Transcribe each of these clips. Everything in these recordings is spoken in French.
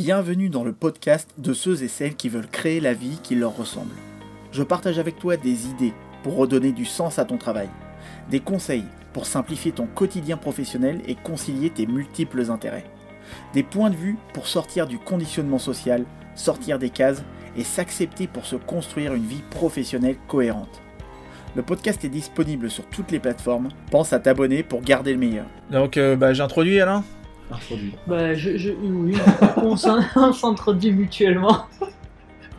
Bienvenue dans le podcast de ceux et celles qui veulent créer la vie qui leur ressemble. Je partage avec toi des idées pour redonner du sens à ton travail, des conseils pour simplifier ton quotidien professionnel et concilier tes multiples intérêts, des points de vue pour sortir du conditionnement social, sortir des cases et s'accepter pour se construire une vie professionnelle cohérente. Le podcast est disponible sur toutes les plateformes. Pense à t'abonner pour garder le meilleur. Donc, euh, bah, j'introduis Alain Introduit. Bah, je, je- oui, on s'in- on s'introduit mutuellement.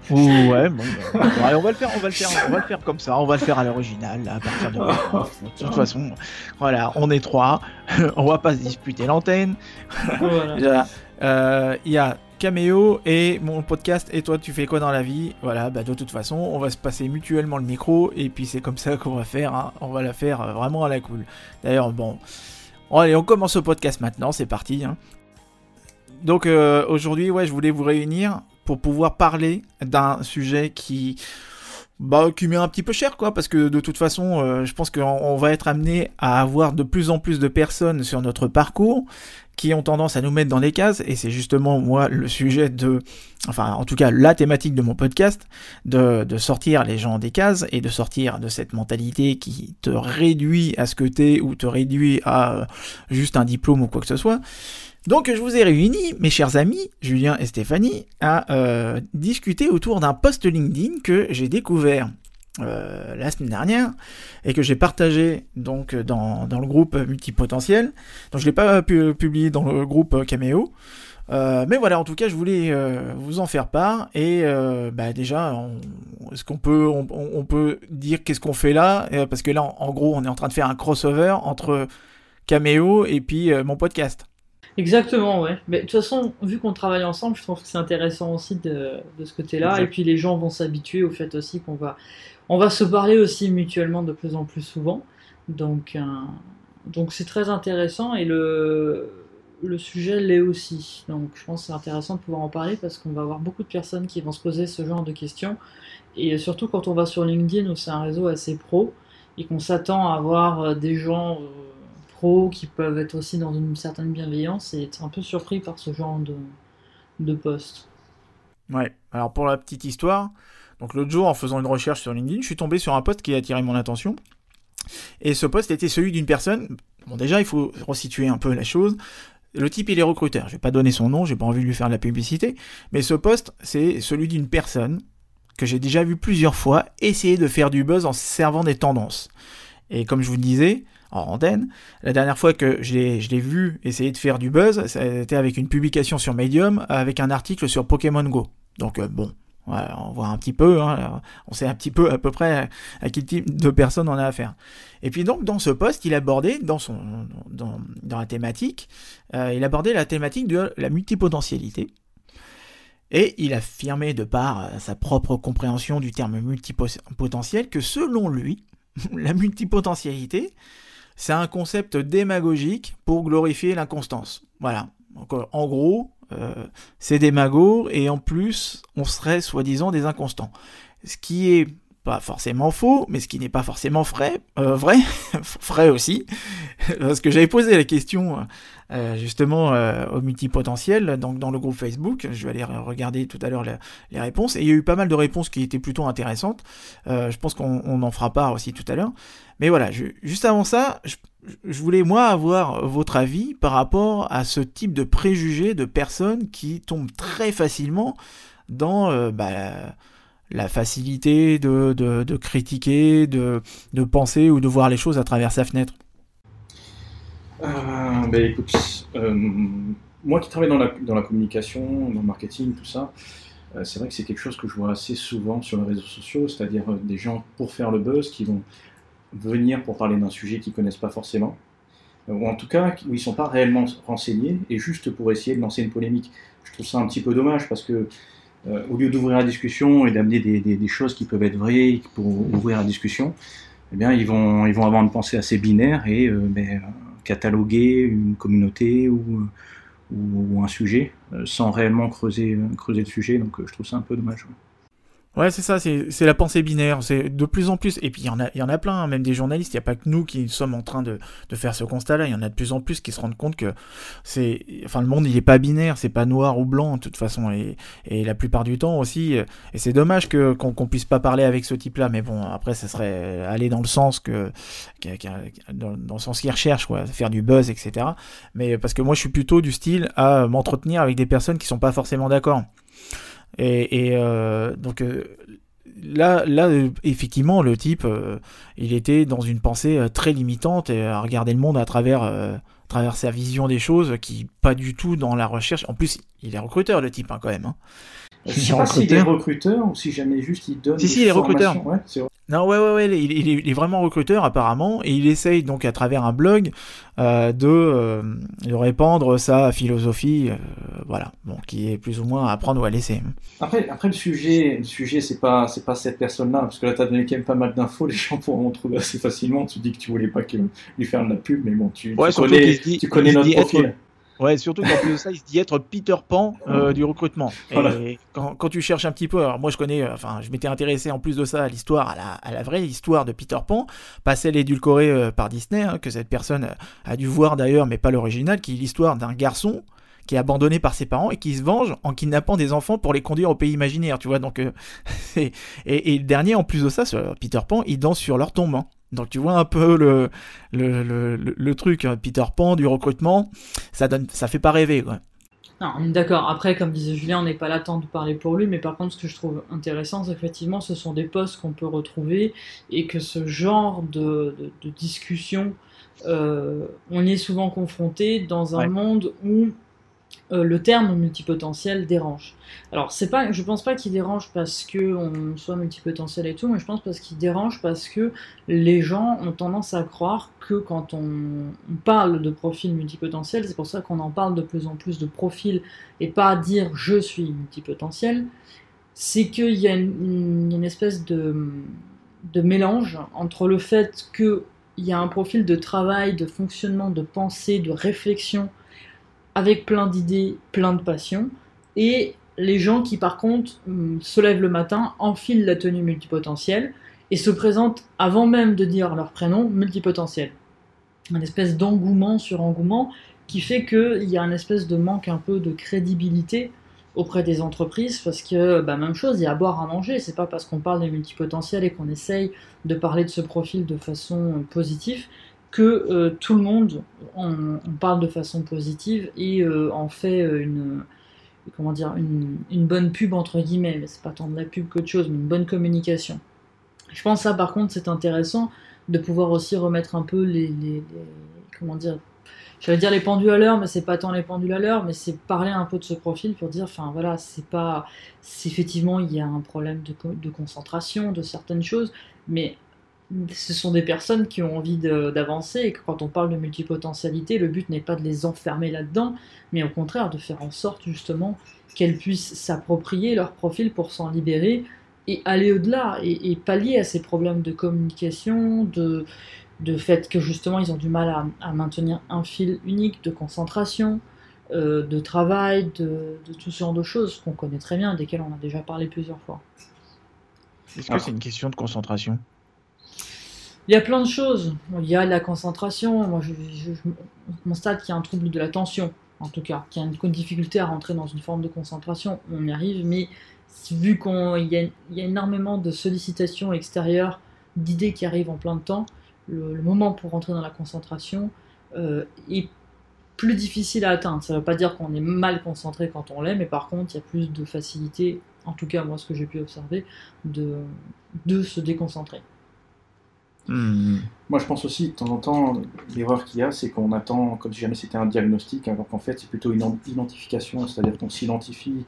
Ouais, bon, bah, on va le faire, on va le faire, on va le faire comme ça, on va le faire à l'original, là, à partir de maintenant. De toute façon, voilà, on est trois, on va pas se disputer l'antenne. Voilà. Voilà. Euh, Il y a Cameo et mon podcast. Et toi, tu fais quoi dans la vie? Voilà, bah, de toute façon, on va se passer mutuellement le micro. Et puis, c'est comme ça qu'on va faire. hein. On va la faire euh, vraiment à la cool. D'ailleurs, bon. Allez, on commence le podcast maintenant. C'est parti. hein. Donc, euh, aujourd'hui, ouais, je voulais vous réunir pour pouvoir parler d'un sujet qui. Bah, qui met un petit peu cher, quoi, parce que de toute façon, euh, je pense qu'on on va être amené à avoir de plus en plus de personnes sur notre parcours qui ont tendance à nous mettre dans des cases, et c'est justement moi le sujet de, enfin en tout cas la thématique de mon podcast, de, de sortir les gens des cases et de sortir de cette mentalité qui te réduit à ce que t'es ou te réduit à euh, juste un diplôme ou quoi que ce soit. Donc je vous ai réunis, mes chers amis, Julien et Stéphanie, à euh, discuter autour d'un post LinkedIn que j'ai découvert euh, la semaine dernière et que j'ai partagé donc dans, dans le groupe multipotentiel. Donc je l'ai pas pu publier dans le groupe Cameo. Euh, mais voilà, en tout cas, je voulais euh, vous en faire part. Et euh, bah, déjà, est-ce qu'on peut, on, peut dire qu'est-ce qu'on fait là? Euh, Parce que là, en, gros, on est en train de faire un crossover entre Cameo et puis euh, mon podcast. Exactement, ouais. Mais de toute façon, vu qu'on travaille ensemble, je trouve que c'est intéressant aussi de, de ce côté-là. Et puis les gens vont s'habituer au fait aussi qu'on va, on va se parler aussi mutuellement de plus en plus souvent. Donc, euh, donc c'est très intéressant et le, le sujet l'est aussi. Donc je pense que c'est intéressant de pouvoir en parler parce qu'on va avoir beaucoup de personnes qui vont se poser ce genre de questions. Et surtout quand on va sur LinkedIn où c'est un réseau assez pro et qu'on s'attend à avoir euh, des gens euh, qui peuvent être aussi dans une certaine bienveillance et être un peu surpris par ce genre de, de post. Ouais, alors pour la petite histoire, donc l'autre jour en faisant une recherche sur LinkedIn, je suis tombé sur un post qui a attiré mon attention. Et ce post était celui d'une personne. Bon, déjà, il faut resituer un peu la chose. Le type, il est recruteur. Je vais pas donner son nom, j'ai pas envie de lui faire de la publicité. Mais ce post, c'est celui d'une personne que j'ai déjà vu plusieurs fois essayer de faire du buzz en se servant des tendances. Et comme je vous le disais, en antenne, la dernière fois que je l'ai vu essayer de faire du buzz, c'était avec une publication sur Medium, avec un article sur Pokémon Go. Donc euh, bon, on voit un petit peu, hein, on sait un petit peu à peu près à quel type de personne on a affaire. Et puis donc dans ce post, il abordait dans son dans la thématique, euh, il abordait la thématique de la multipotentialité. Et il affirmait de par euh, sa propre compréhension du terme multipotentiel que selon lui, la multipotentialité, c'est un concept démagogique pour glorifier l'inconstance. Voilà. Donc, euh, en gros, euh, c'est démago et en plus, on serait soi-disant des inconstants. Ce qui est pas forcément faux, mais ce qui n'est pas forcément vrai, euh, vrai, vrai aussi, parce que j'avais posé la question euh, justement au multipotentiel donc dans le groupe Facebook. Je vais aller re- regarder tout à l'heure les réponses et il y a eu pas mal de réponses qui étaient plutôt intéressantes. Je pense qu'on on en fera part aussi tout à l'heure. Mais voilà, juste avant ça, je, voulais moi avoir votre avis par rapport à ce type de préjugés de personnes qui tombent très facilement dans euh, bah, la, facilité de, de- critiquer, de, de penser ou de voir les choses à travers sa fenêtre. Euh, ben écoute, euh, moi qui travaille dans la, dans la communication, dans le marketing, tout ça, c'est vrai que c'est quelque chose que je vois assez souvent sur les réseaux sociaux, c'est-à-dire des gens pour faire le buzz qui vont venir pour parler d'un sujet qu'ils connaissent pas forcément, euh, ou en tout cas où ils sont pas réellement renseignés et juste pour essayer de lancer une polémique. Je trouve ça un petit peu dommage parce que euh, au lieu d'ouvrir la discussion et d'amener des, choses qui peuvent être vraies pour ouvrir la discussion, eh bien ils vont, ils vont avoir une pensée assez binaire et euh, ben, cataloguer une communauté ou, un sujet sans réellement creuser, le sujet. Donc je trouve ça un peu dommage. Ouais, c'est ça, c'est la pensée binaire. C'est de plus en plus. Et puis il y en a, y en a plein, hein, même des journalistes. Il n'y a pas que nous qui sommes en train de, de faire ce constat-là. Il y en a de plus en plus qui se rendent compte que c'est, enfin, le monde il est pas binaire, c'est pas noir ou blanc de toute façon. Et, et la plupart du temps aussi. euh, Et c'est dommage que qu'on qu'on puisse pas parler avec ce type-là. Mais bon, après, ça serait aller dans le sens que, que- dans, dans le sens qu'il recherche, quoi, faire du buzz, etc. Mais parce que moi, je suis plutôt du style à m'entretenir avec des personnes qui sont pas forcément d'accord. Et, et, euh, donc euh, là, là, euh, effectivement, le type, euh, il était dans une pensée très limitante et à regarder le monde à travers, euh, à travers sa vision des choses, qui pas du tout dans la recherche. En plus, il est recruteur, le type, hein, quand même. hein. Je Il sais pas s'il est recruteur. ou si jamais juste il donne. Si, si, il est recruteur. Ouais. Non, ouais, ouais, ouais, il, il est, il est vraiment recruteur apparemment, et il essaye donc à travers un blog euh, de, euh, de répandre sa philosophie, euh, voilà, bon, qui est plus ou moins à prendre ou à laisser. Après, après le sujet, le sujet, c'est pas, c'est pas cette personne-là, parce que là, t'as donné quand même pas mal d'infos, les gens pourront trouver assez facilement. Tu dis que tu voulais pas que, lui faire de la pub, mais bon, tu, Ouais, tu surtout connais, tu connais notre dit être- profil. Ouais, surtout qu'en plus de ça, il se dit être Peter Pan euh, du recrutement. Voilà. Et quand, quand tu cherches un petit peu, alors moi je connais, euh, enfin je m'étais intéressé en plus de ça à l'histoire, à la, à la vraie histoire de Peter Pan, pas celle édulcorée euh, par Disney, hein, que cette personne euh, a dû voir d'ailleurs, mais pas l'original, qui est l'histoire d'un garçon qui est abandonné par ses parents et qui se venge en kidnappant des enfants pour les conduire au pays imaginaire, tu vois. Donc, euh, et, et le dernier, en plus de ça, sur Peter Pan, il danse sur leur tombe. hein. Donc tu vois un peu le, le, le, le- truc, hein, Peter Pan, du recrutement, ça donne, ça fait pas rêver, quoi. Non, d'accord. Après, comme disait Julien, on n'est pas là tant de parler pour lui, mais par contre, ce que je trouve intéressant, c'est qu'effectivement, ce sont des postes qu'on peut retrouver et que ce genre de, de, de discussion, euh, on y est souvent confronté dans un Ouais. monde où euh, le terme multipotentiel dérange. Alors, c'est pas, je pense pas qu'il dérange parce que on soit multipotentiel et tout, mais je pense parce qu'il dérange parce que les gens ont tendance à croire que quand on, parle de profil multipotentiel, c'est pour ça qu'on en parle de plus en plus de profils et pas dire je suis multipotentiel, c'est qu'il y a une, une espèce de, de mélange entre le fait qu'il y a un profil de travail, de fonctionnement, de pensée, de réflexion, avec plein d'idées, plein de passions, et les gens qui par contre hum, se lèvent le matin, enfilent la tenue multipotentielle et se présentent avant même de dire leur prénom multipotentiel. Un espèce d'engouement sur engouement qui fait qu'il y a un espèce de manque un peu de crédibilité auprès des entreprises parce que bah, même chose, il y a à boire à manger. C'est pas parce qu'on parle des multipotentiels et qu'on essaye de parler de ce profil de façon euh, positive que euh, tout le monde on, on parle de façon positive et euh, en fait euh, une comment dire une, bonne pub entre guillemets. Mais c'est pas tant de la pub qu'autre chose mais une bonne communication. Je pense ça par contre c'est intéressant de pouvoir aussi remettre un peu les, comment dire j'allais dire les pendules à l'heure mais c'est pas tant les pendules à l'heure mais c'est parler un peu de ce profil pour dire enfin voilà c'est pas effectivement il y a un problème de concentration de certaines choses mais ce sont des personnes qui ont envie d'avancer et que quand on parle de multipotentialité, le but n'est pas de les enfermer là-dedans, mais au contraire de faire en sorte justement qu'elles puissent s'approprier leur profil pour s'en libérer et aller au-delà et, et pallier à ces problèmes de communication, de, de fait que justement ils ont du mal à, à maintenir un fil unique de concentration, euh, de travail, de, de tout ce genre de choses qu'on connaît très bien, desquelles on a déjà parlé plusieurs fois. Est-ce que c'est une question de concentration? Il y a plein de choses. Il y a la concentration. Moi, je, constate qu'il y a un trouble de l'attention, en tout cas, qu'il y a une difficulté à rentrer dans une forme de concentration. On y arrive, mais vu qu'il y, a- énormément de sollicitations extérieures, d'idées qui arrivent en plein de temps, le, moment pour rentrer dans la concentration euh, est plus difficile à atteindre. Ça ne veut pas dire qu'on est mal concentré quand on l'est, mais par contre, il y a plus de facilité, en tout cas moi ce que j'ai pu observer, de se déconcentrer. Moi, je pense aussi, de temps en temps, l'erreur qu'il y a, c'est qu'on attend comme si jamais c'était un diagnostic, alors qu'en fait, c'est plutôt une identification, c'est-à-dire qu'on s'identifie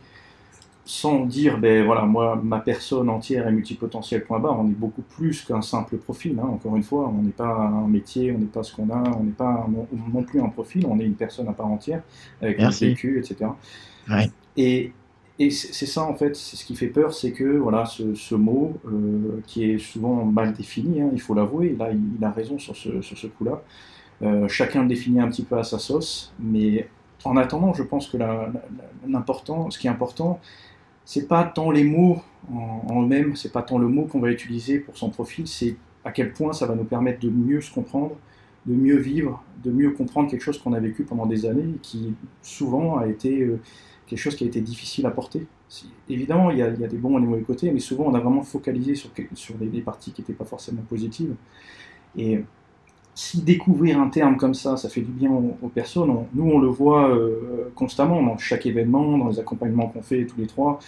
sans dire, ben voilà, moi, ma personne entière est multipotentielle, point barre. On est beaucoup plus qu'un simple profil, hein. encore une fois. On n'est pas un métier, on n'est pas ce qu'on a, on n'est pas non, non plus un profil, on est une personne à part entière, avec un Merci. vécu, etc. Ouais. Et, et c'est ça, en fait, c'est ce qui fait peur, c'est que voilà, ce, mot, euh, qui est souvent mal défini, hein, il faut l'avouer, là, il, a raison sur ce, coup-là. Euh, chacun le définit un petit peu à sa sauce, mais en attendant, je pense que ce qui est important, c'est pas tant les mots en, en eux-mêmes, c'est pas tant le mot qu'on va utiliser pour son profil, c'est à quel point ça va nous permettre de mieux se comprendre, de mieux vivre, de mieux comprendre quelque chose qu'on a vécu pendant des années et qui souvent a été euh, quelque chose qui a été difficile à porter. Évidemment, il y, a, des bons et des mauvais côtés, mais souvent on a vraiment focalisé sur, sur des, parties qui n'étaient pas forcément positives. Et si découvrir un terme comme ça, ça fait du bien aux, personnes, nous on le voit euh, constamment dans chaque événement, dans les accompagnements qu'on fait tous les trois,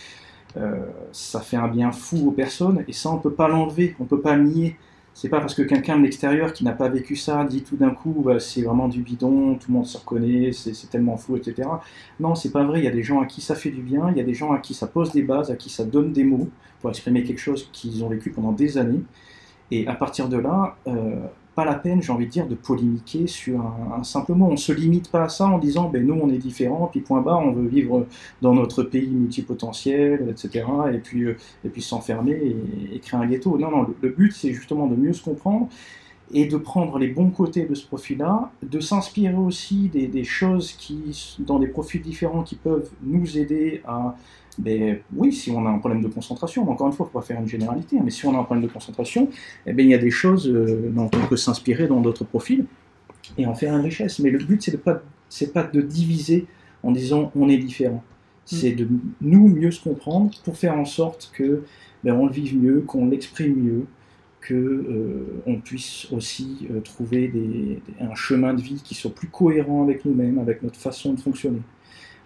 euh, ça fait un bien fou aux personnes et ça on ne peut pas l'enlever, on ne peut pas le nier. C'est pas parce que quelqu'un de l'extérieur qui n'a pas vécu ça dit tout d'un coup bah, c'est vraiment du bidon, tout le monde se reconnaît, c'est tellement fou, etc. Non, c'est pas vrai. Il y a des gens à qui ça fait du bien, il y a des gens à qui ça pose des bases, à qui ça donne des mots pour exprimer quelque chose qu'ils ont vécu pendant des années. Et à partir de là, euh, pas la peine, j'ai envie de dire, de polémiquer sur un, simple mot. On ne se limite pas à ça en disant, ben, nous, on est différents, puis point barre, on veut vivre dans notre pays multipotentiel, etc., et puis, euh, et puis s'enfermer et, créer un ghetto. Non, non, le, but, c'est justement de mieux se comprendre et de prendre les bons côtés de ce profil-là, de s'inspirer aussi des, des, choses qui, dans des profils différents qui peuvent nous aider à ben, oui, si on a un problème de concentration, encore une fois, il ne faire une généralité, hein, mais si on a un problème de concentration, eh ben, il y a des choses euh, dont on peut s'inspirer dans d'autres profils et en faire une richesse. Mais le but, c'est pas, pas de diviser en disant on est différent. Mm. C'est de nous mieux se comprendre pour faire en sorte que ben, on le vive mieux, qu'on l'exprime mieux, que euh, on puisse aussi euh, trouver des, un chemin de vie qui soit plus cohérent avec nous-mêmes, avec notre façon de fonctionner.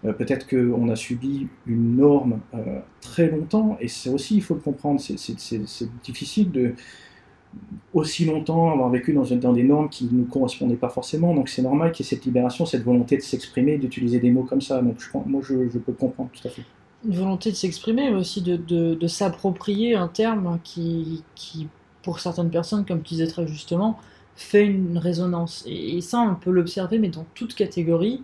Euh, peut-être qu'on a subi une norme euh, très longtemps, et c'est aussi, il faut le comprendre, c'est difficile de aussi longtemps avoir vécu dans, dans des normes qui ne nous correspondaient pas forcément, donc c'est normal qu'il y ait cette libération, cette volonté de s'exprimer, d'utiliser des mots comme ça, donc moi je, je, peux comprendre tout à fait. Une volonté de s'exprimer, mais aussi de, s'approprier un terme qui, qui, pour certaines personnes, comme tu disais très justement, fait une résonance. Et, et ça, on peut l'observer, mais dans toute catégorie,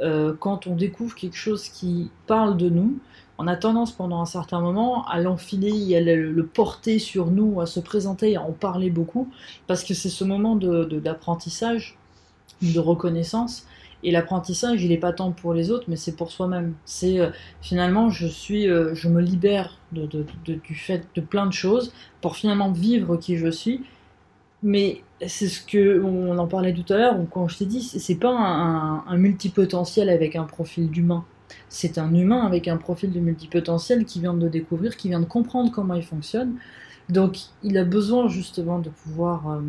euh, quand on découvre quelque chose qui parle de nous, on a tendance pendant un certain moment à l'enfiler, à le, porter sur nous, à se présenter, à en parler beaucoup, parce que c'est ce moment d'apprentissage, de, reconnaissance. Et l'apprentissage, il n'est pas tant pour les autres, mais c'est pour soi-même. C'est euh, finalement, je suis, euh, je me libère du fait de plein de choses pour finalement vivre qui je suis mais c'est ce que on en parlait tout à l'heure, quand je t'ai dit, c'est pas un, multipotentiel avec un profil d'humain. C'est un humain avec un profil de multipotentiel qui vient de découvrir, qui vient de comprendre comment il fonctionne. Donc il a besoin justement de pouvoir euh,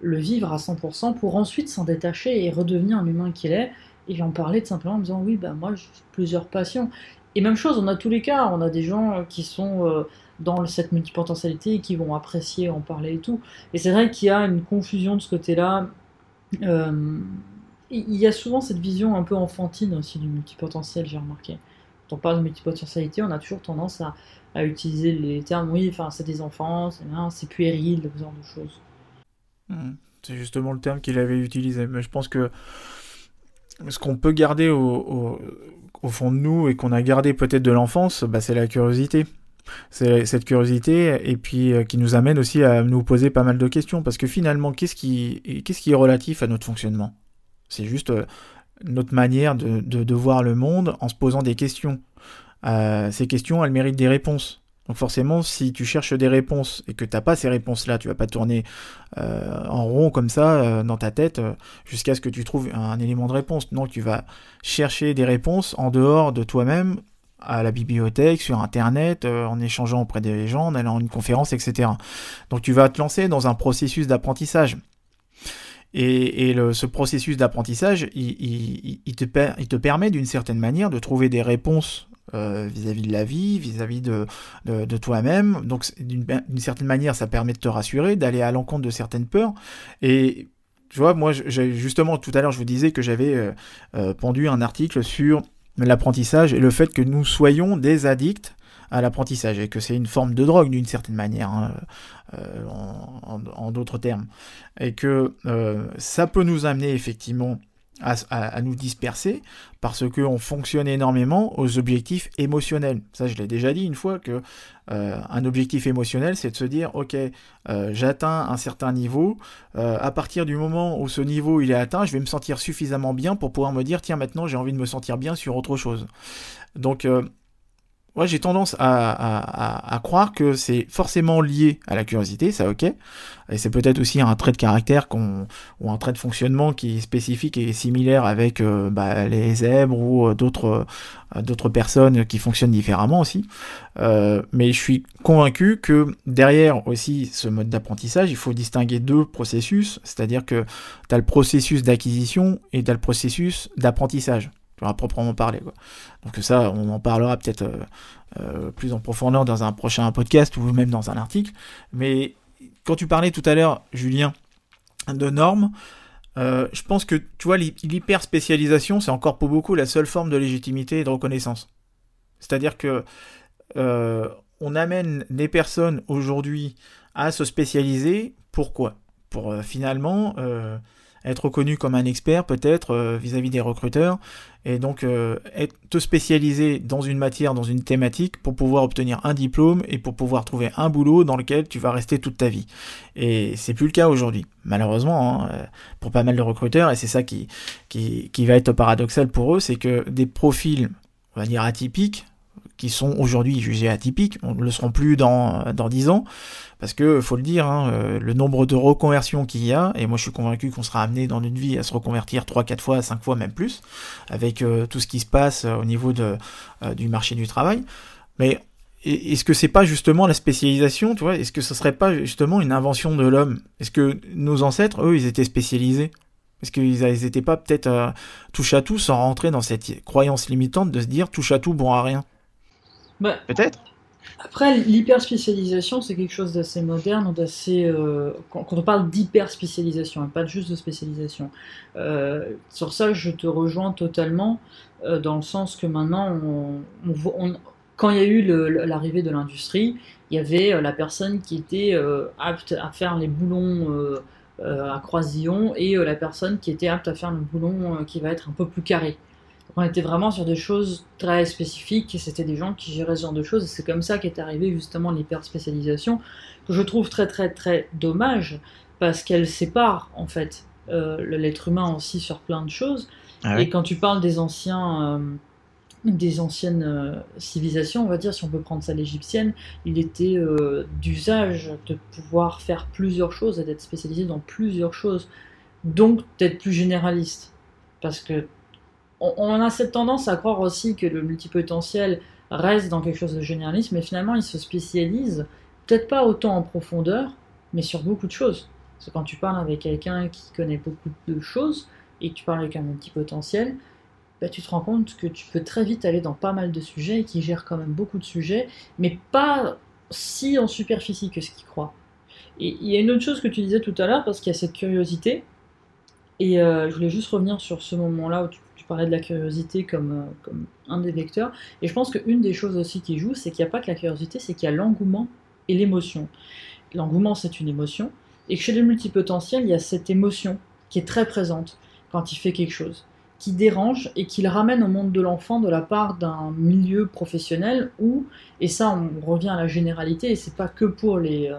le vivre à 100% pour ensuite s'en détacher et redevenir un humain qu'il est. Et en parler tout simplement en disant oui, bah moi j'ai plusieurs passions. Et même chose, on a tous les cas, on a des gens qui sont euh, dans cette multipotentialité et qui vont apprécier en parler et tout. Et c'est vrai qu'il y a une confusion de ce côté-là. Euh, il y a souvent cette vision un peu enfantine aussi du multipotentiel, j'ai remarqué. Quand on parle de multipotentialité, on a toujours tendance à, utiliser les termes, oui, enfin c'est des enfants, c'est puéril, ce genre de choses. Hmm. C'est justement le terme qu'il avait utilisé. Mais je pense que ce qu'on peut garder au, fond de nous et qu'on a gardé peut-être de l'enfance, bah, c'est la curiosité. Cette curiosité et puis euh, qui nous amène aussi à nous poser pas mal de questions parce que finalement, qu'est-ce qui, qu'est-ce qui est relatif à notre fonctionnement? C'est juste euh, notre manière de, voir le monde en se posant des questions. Euh, ces questions, elles méritent des réponses. Donc forcément, si tu cherches des réponses et que tu n'as pas ces réponses-là, tu vas pas tourner en rond comme ça dans ta tête jusqu'à ce que tu trouves un élément de réponse. Non, tu vas chercher des réponses en dehors de toi-même à la bibliothèque, sur Internet, euh, en échangeant auprès des gens, en allant à une conférence, etc. Donc tu vas te lancer dans un processus d'apprentissage. Et, ce processus d'apprentissage, il, te, te, permet d'une certaine manière de trouver des réponses euh, vis-à-vis de la vie, vis-à-vis de, de, toi-même. Donc d'une certaine manière, ça permet de te rassurer, d'aller à l'encontre de certaines peurs. Et tu vois, moi, justement, tout à l'heure, je vous disais que j'avais euh, pendu un article sur l'apprentissage et le fait que nous soyons des addicts à l'apprentissage et que c'est une forme de drogue d'une certaine manière, hein, euh, en, d'autres termes, et que euh, ça peut nous amener effectivement à, nous disperser parce qu'on fonctionne énormément aux objectifs émotionnels. Ça, je l'ai déjà dit une fois que euh, un objectif émotionnel, c'est de se dire, ok, euh, j'atteins un certain niveau. Euh, à partir du moment où ce niveau est atteint, je vais me sentir suffisamment bien pour pouvoir me dire, tiens, maintenant j'ai envie de me sentir bien sur autre chose. Donc moi j'ai tendance à, à, à, croire que c'est forcément lié à la curiosité, ça ok, et c'est peut-être aussi un trait de caractère ou un trait de fonctionnement qui est spécifique et similaire avec euh, bah, les zèbres ou euh, d'autres, euh, d'autres personnes qui fonctionnent différemment aussi. mais je suis convaincu que derrière aussi ce mode d'apprentissage, il faut distinguer deux processus, c'est-à-dire que tu as le processus d'acquisition et tu as le processus d'apprentissage à proprement parler. Quoi. Donc ça, on en parlera peut-être euh, euh, plus en profondeur dans un prochain podcast ou même dans un article. Mais quand tu parlais tout à l'heure, Julien, de normes, euh, je pense que tu vois, l'hyper spécialisation, c'est encore pour beaucoup la seule forme de légitimité et de reconnaissance. C'est-à-dire que on amène des personnes aujourd'hui à se spécialiser. Pourquoi? Pour finalement être reconnu comme un expert peut-être euh, vis-à-vis des recruteurs et donc euh, être, te spécialiser dans une matière, dans une thématique pour pouvoir obtenir un diplôme et pour pouvoir trouver un boulot dans lequel tu vas rester toute ta vie. Et c'est plus le cas aujourd'hui, malheureusement, hein, euh, pour pas mal de recruteurs et c'est ça qui, va être paradoxal pour eux, c'est que des profils, on va dire atypiques, qui sont aujourd'hui jugés atypiques, on ne le seront plus dans, dans 10 ans, parce que faut le dire, hein, euh, le nombre de reconversions qu'il y a, et moi je suis convaincu qu'on sera amené dans une vie à se reconvertir 3, 4 fois, 5 fois, même plus, avec euh, tout ce qui se passe euh, au niveau de, du marché du travail. Mais est-ce que c'est pas justement la spécialisation, tu vois? Est-ce que ce serait pas justement une invention de l'homme? Est-ce que nos ancêtres, eux, ils étaient spécialisés? Est-ce qu'ils n'étaient pas peut-être touche à tout sans rentrer dans cette croyance limitante de se dire touche à tout bon à rien? Bah, Peut-être après, l'hyperspécialisation, c'est quelque chose d'assez moderne, d'assez. Euh, quand, on parle d'hyperspécialisation, et pas juste de spécialisation. Euh, sur ça, je te rejoins totalement, euh, dans le sens que maintenant, quand il y a eu l'arrivée de l'industrie, il y avait la personne qui était apte à faire les boulons à croisillon et la personne qui était apte à faire le boulon qui va être un peu plus carré on était vraiment sur des choses très spécifiques et c'était des gens qui géraient ce genre de choses. Et c'est comme ça qu'est arrivé justement l'hyper spécialisation que je trouve très très très dommage parce qu'elle sépare en fait euh, l'être humain aussi sur plein de choses. Ah et quand tu parles des anciens euh, des anciennes euh, civilisations, on va dire, si on peut prendre ça l'égyptienne, il était d'usage de pouvoir faire plusieurs choses et d'être spécialisé dans plusieurs choses, donc d'être plus généraliste. Parce que on, a cette tendance à croire aussi que le multipotentiel reste dans quelque chose de généraliste, mais finalement il se spécialise, peut-être pas autant en profondeur, mais sur beaucoup de choses. Parce que quand tu parles avec quelqu'un qui connaît beaucoup de choses, et que tu parles avec un multipotentiel, bah, tu te rends compte que tu peux très vite aller dans pas mal de sujets et qui gère quand même beaucoup de sujets, mais pas si en superficie que ce qu'il croit. Et il y a une autre chose que tu disais tout à l'heure, parce qu'il y a cette curiosité, et euh, je voulais juste revenir sur ce moment-là où tu parlais de la curiosité comme, euh, comme un des vecteurs. Et je pense qu'une des choses aussi qui joue, c'est qu'il n'y a pas que la curiosité, c'est qu'il y a l'engouement et l'émotion. L'engouement, c'est une émotion. Et chez les multipotentiels, il y a cette émotion qui est très présente quand il fait quelque chose, qui dérange et qui le ramène au monde de l'enfant de la part d'un milieu professionnel où, et ça on revient à la généralité, et c'est pas que pour les, euh,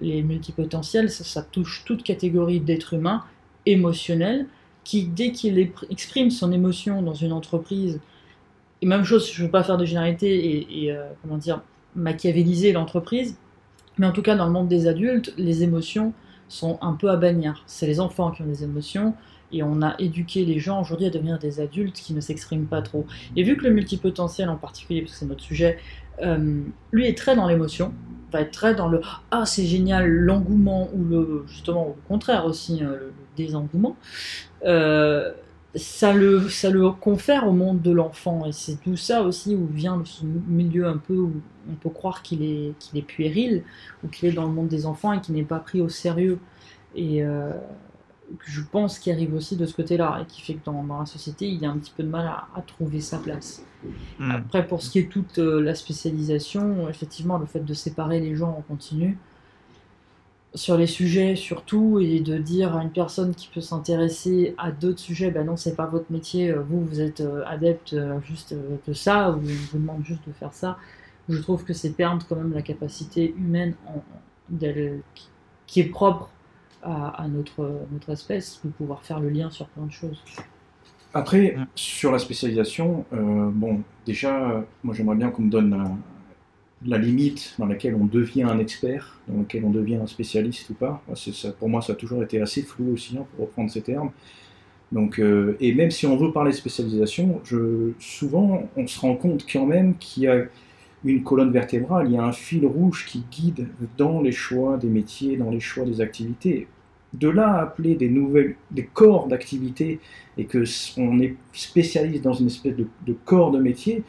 les multipotentiels, ça touche toute catégorie d'êtres humains émotionnels, qui, dès qu'il exprime son émotion dans une entreprise, et même chose, je ne veux pas faire de généralité et, euh, comment dire, machiavéliser l'entreprise, mais en tout cas, dans le monde des adultes, les émotions sont un peu à bannir. C'est les enfants qui ont des émotions, et on a éduqué les gens aujourd'hui à devenir des adultes qui ne s'expriment pas trop. Et vu que le multipotentiel en particulier, parce que c'est notre sujet, euh, lui est très dans l'émotion, va être très dans le ah c'est génial, l'engouement ou le justement au contraire aussi euh, le, désengouement. Euh, ça le, ça le confère au monde de l'enfant et c'est tout ça aussi où vient ce milieu un peu où on peut croire qu'il est, qu'il est puéril ou qu'il est dans le monde des enfants et qu'il n'est pas pris au sérieux. Et, je pense qu'il arrive aussi de ce côté-là et qui fait que dans, la société, il y a un petit peu de mal à, trouver sa place. Hmm. Après, pour ce qui est toute euh, la spécialisation, effectivement, le fait de séparer les gens en continu sur les sujets surtout et de dire à une personne qui peut s'intéresser à d'autres sujets, ben non, c'est pas votre métier, euh, vous, vous êtes euh, adepte juste de ça, ou on vous demande juste de faire ça. Je trouve que c'est perdre quand même la capacité humaine en, qui est propre à, notre, notre espèce, de pouvoir faire le lien sur plein de choses. Après, sur la spécialisation, euh, bon, déjà, euh, moi j'aimerais bien qu'on me donne la, limite dans laquelle on devient un expert, dans laquelle on devient un spécialiste ou pas. Ça, pour moi, ça a toujours été assez flou aussi, hein, pour reprendre ces termes. Donc, euh, et même si on veut parler de spécialisation, je, souvent on se rend compte quand même qu'il y a une colonne vertébrale, il y a un fil rouge qui guide dans les choix des métiers, dans les choix des activités. De là à appeler des nouvelles, des corps d'activité et que on est spécialiste dans une espèce de, de corps de métier,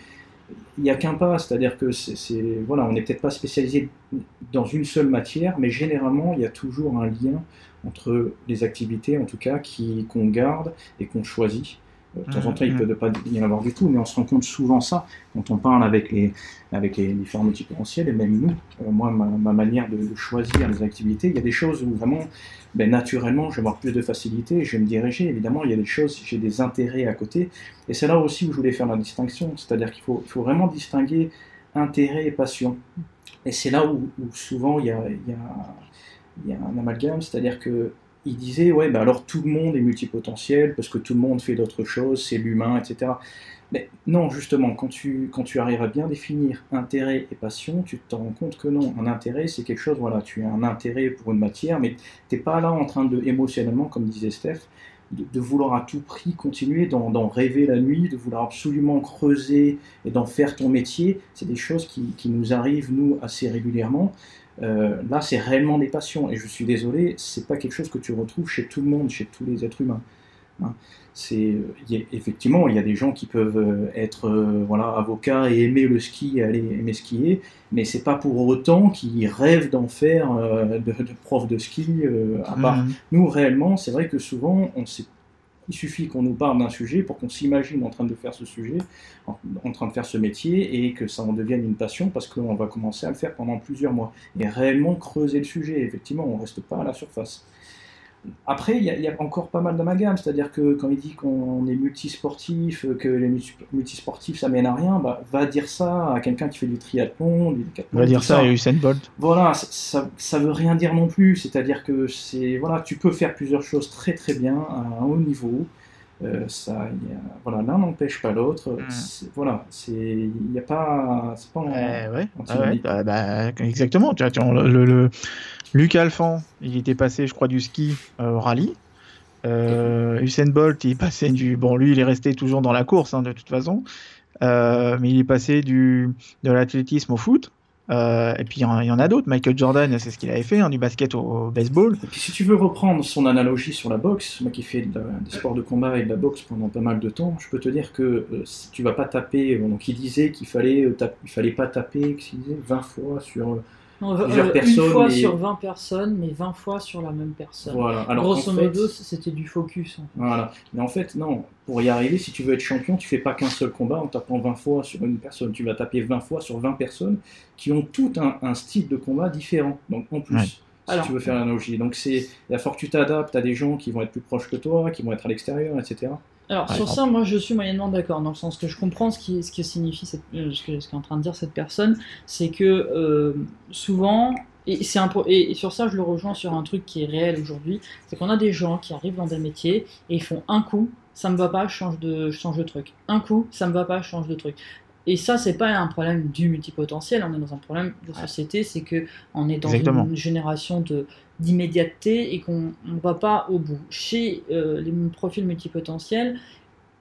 il n'y a qu'un pas, c'est-à-dire que c'est, voilà, on n'est peut-être pas spécialisé dans une seule matière, mais généralement il y a toujours un lien entre les activités, en tout cas, qui, qu'on garde et qu'on choisit. Euh, De temps en temps, il Mhm. peut ne pas y en avoir du tout, mais on se rend compte souvent ça quand on parle avec les, avec les différents et même nous. Euh, moi, ma, ma manière de, de choisir les activités, il y a des choses où vraiment, ben, naturellement, je vais avoir plus de facilité, je vais me diriger. Évidemment, il y a des choses, j'ai des intérêts à côté, et c'est là aussi où je voulais faire la distinction, c'est-à-dire qu'il faut, vraiment distinguer intérêt et passion. Et c'est là où, souvent il y a un amalgame, c'est-à-dire que il disait ouais ben alors tout le monde est multipotentiel parce que tout le monde fait d'autres choses, c'est l'humain, etc. Non, justement, quand tu, quand arrives à bien définir intérêt et passion, tu te rends compte que non, un intérêt c'est quelque chose, voilà, tu as un intérêt pour une matière, mais tu n'es pas là en train de, émotionnellement, comme disait Steph, de, vouloir à tout prix continuer d'en rêver la nuit, de vouloir absolument creuser et d'en faire ton métier. C'est des choses qui, qui nous arrivent, nous, assez régulièrement. Euh, là, c'est réellement des passions. Et je suis désolé, c'est pas quelque chose que tu retrouves chez tout le monde, chez tous les êtres humains. Hein. C'est, a- effectivement, il y a des gens qui peuvent euh, être euh, voilà, avocats et aimer le ski, et aller aimer skier, mais c'est pas pour autant qu'ils rêvent d'en faire euh, de, de prof de ski. euh, à part Mhm. nous, réellement, c'est vrai que souvent, on sait, il suffit qu'on nous parle d'un sujet pour qu'on s'imagine en train de faire ce sujet, en, en train de faire ce métier, et que ça en devienne une passion parce qu'on va commencer à le faire pendant plusieurs mois. Et réellement creuser le sujet, effectivement, on reste pas à la surface. Après, il y, a- il y a encore pas mal d'amalgame, c'est-à-dire que quand il dit qu'on est multisportif, que les multi- multisportifs ça mène à rien, bah, va dire ça à quelqu'un qui fait du triathlon, du On décathlon, va dire ça à Usain Bolt. voilà, ça, ça, ça veut rien dire non plus. C'est-à-dire que c'est voilà, tu peux faire plusieurs choses très très bien à un haut niveau. Euh, ça, il y a- voilà, l'un n'empêche pas l'autre. Mm. C'est- Voilà, c'est il n'y a pas, c'est pas en- Eh ouais, ouais, antinomique. bah, bah, exactement. Tu vois, tu vois, le, le- le- Luc Alphand, il était passé, je crois, du ski euh, au rallye. Euh, Usain Bolt, il est passé du. Bon, lui, il est resté toujours dans la course, hein, de toute façon. Euh, mais il est passé du, de l'athlétisme au foot. Et puis, il y en- a d'autres. Michael Jordan, c'est ce qu'il avait fait, hein, du basket au, baseball. Et puis si tu veux reprendre son analogie sur la boxe, moi qui fais des sports de combat et de la boxe pendant pas mal de temps, je peux te dire que si tu vas pas taper, donc il disait qu'il fallait, il fallait pas taper, disait, 20 fois sur, Non, Plusieurs euh, personnes Une fois et- sur 20 personnes, mais 20 fois sur la même personne. voilà. Alors Grosso qu'en fait- modo, c'était du focus. en fait. Voilà. Mais en fait, non. Pour y arriver, si tu veux être champion, tu fais pas qu'un seul combat en tapant 20 fois sur une personne. Tu vas taper 20 fois sur 20 personnes qui ont tout un, un style de combat différent. Donc en plus, Ouais. si Alors- tu veux faire l'analogie. Donc c'est il faut que tu t'adaptes à des gens qui vont être plus proches que toi, qui vont être à l'extérieur, etc. Alors sur ça, moi je suis moyennement d'accord, dans le sens que je comprends ce qui, ce que signifie cette, euh, ce que- ce qu'est en train de dire cette personne, c'est que euh, souvent, et, c'est et, et sur ça je le rejoins sur un truc qui est réel aujourd'hui, c'est qu'on a des gens qui arrivent dans des métiers et ils font un coup, ça me va pas, je change de, je change de truc. Un coup, ça me va pas, je change de truc. Et ça, c'est pas un problème du multipotentiel, on est dans un problème de société, c'est que on est dans Exactement. une génération de d'immédiateté et qu'on ne va pas au bout. Chez euh, les profils multipotentiels,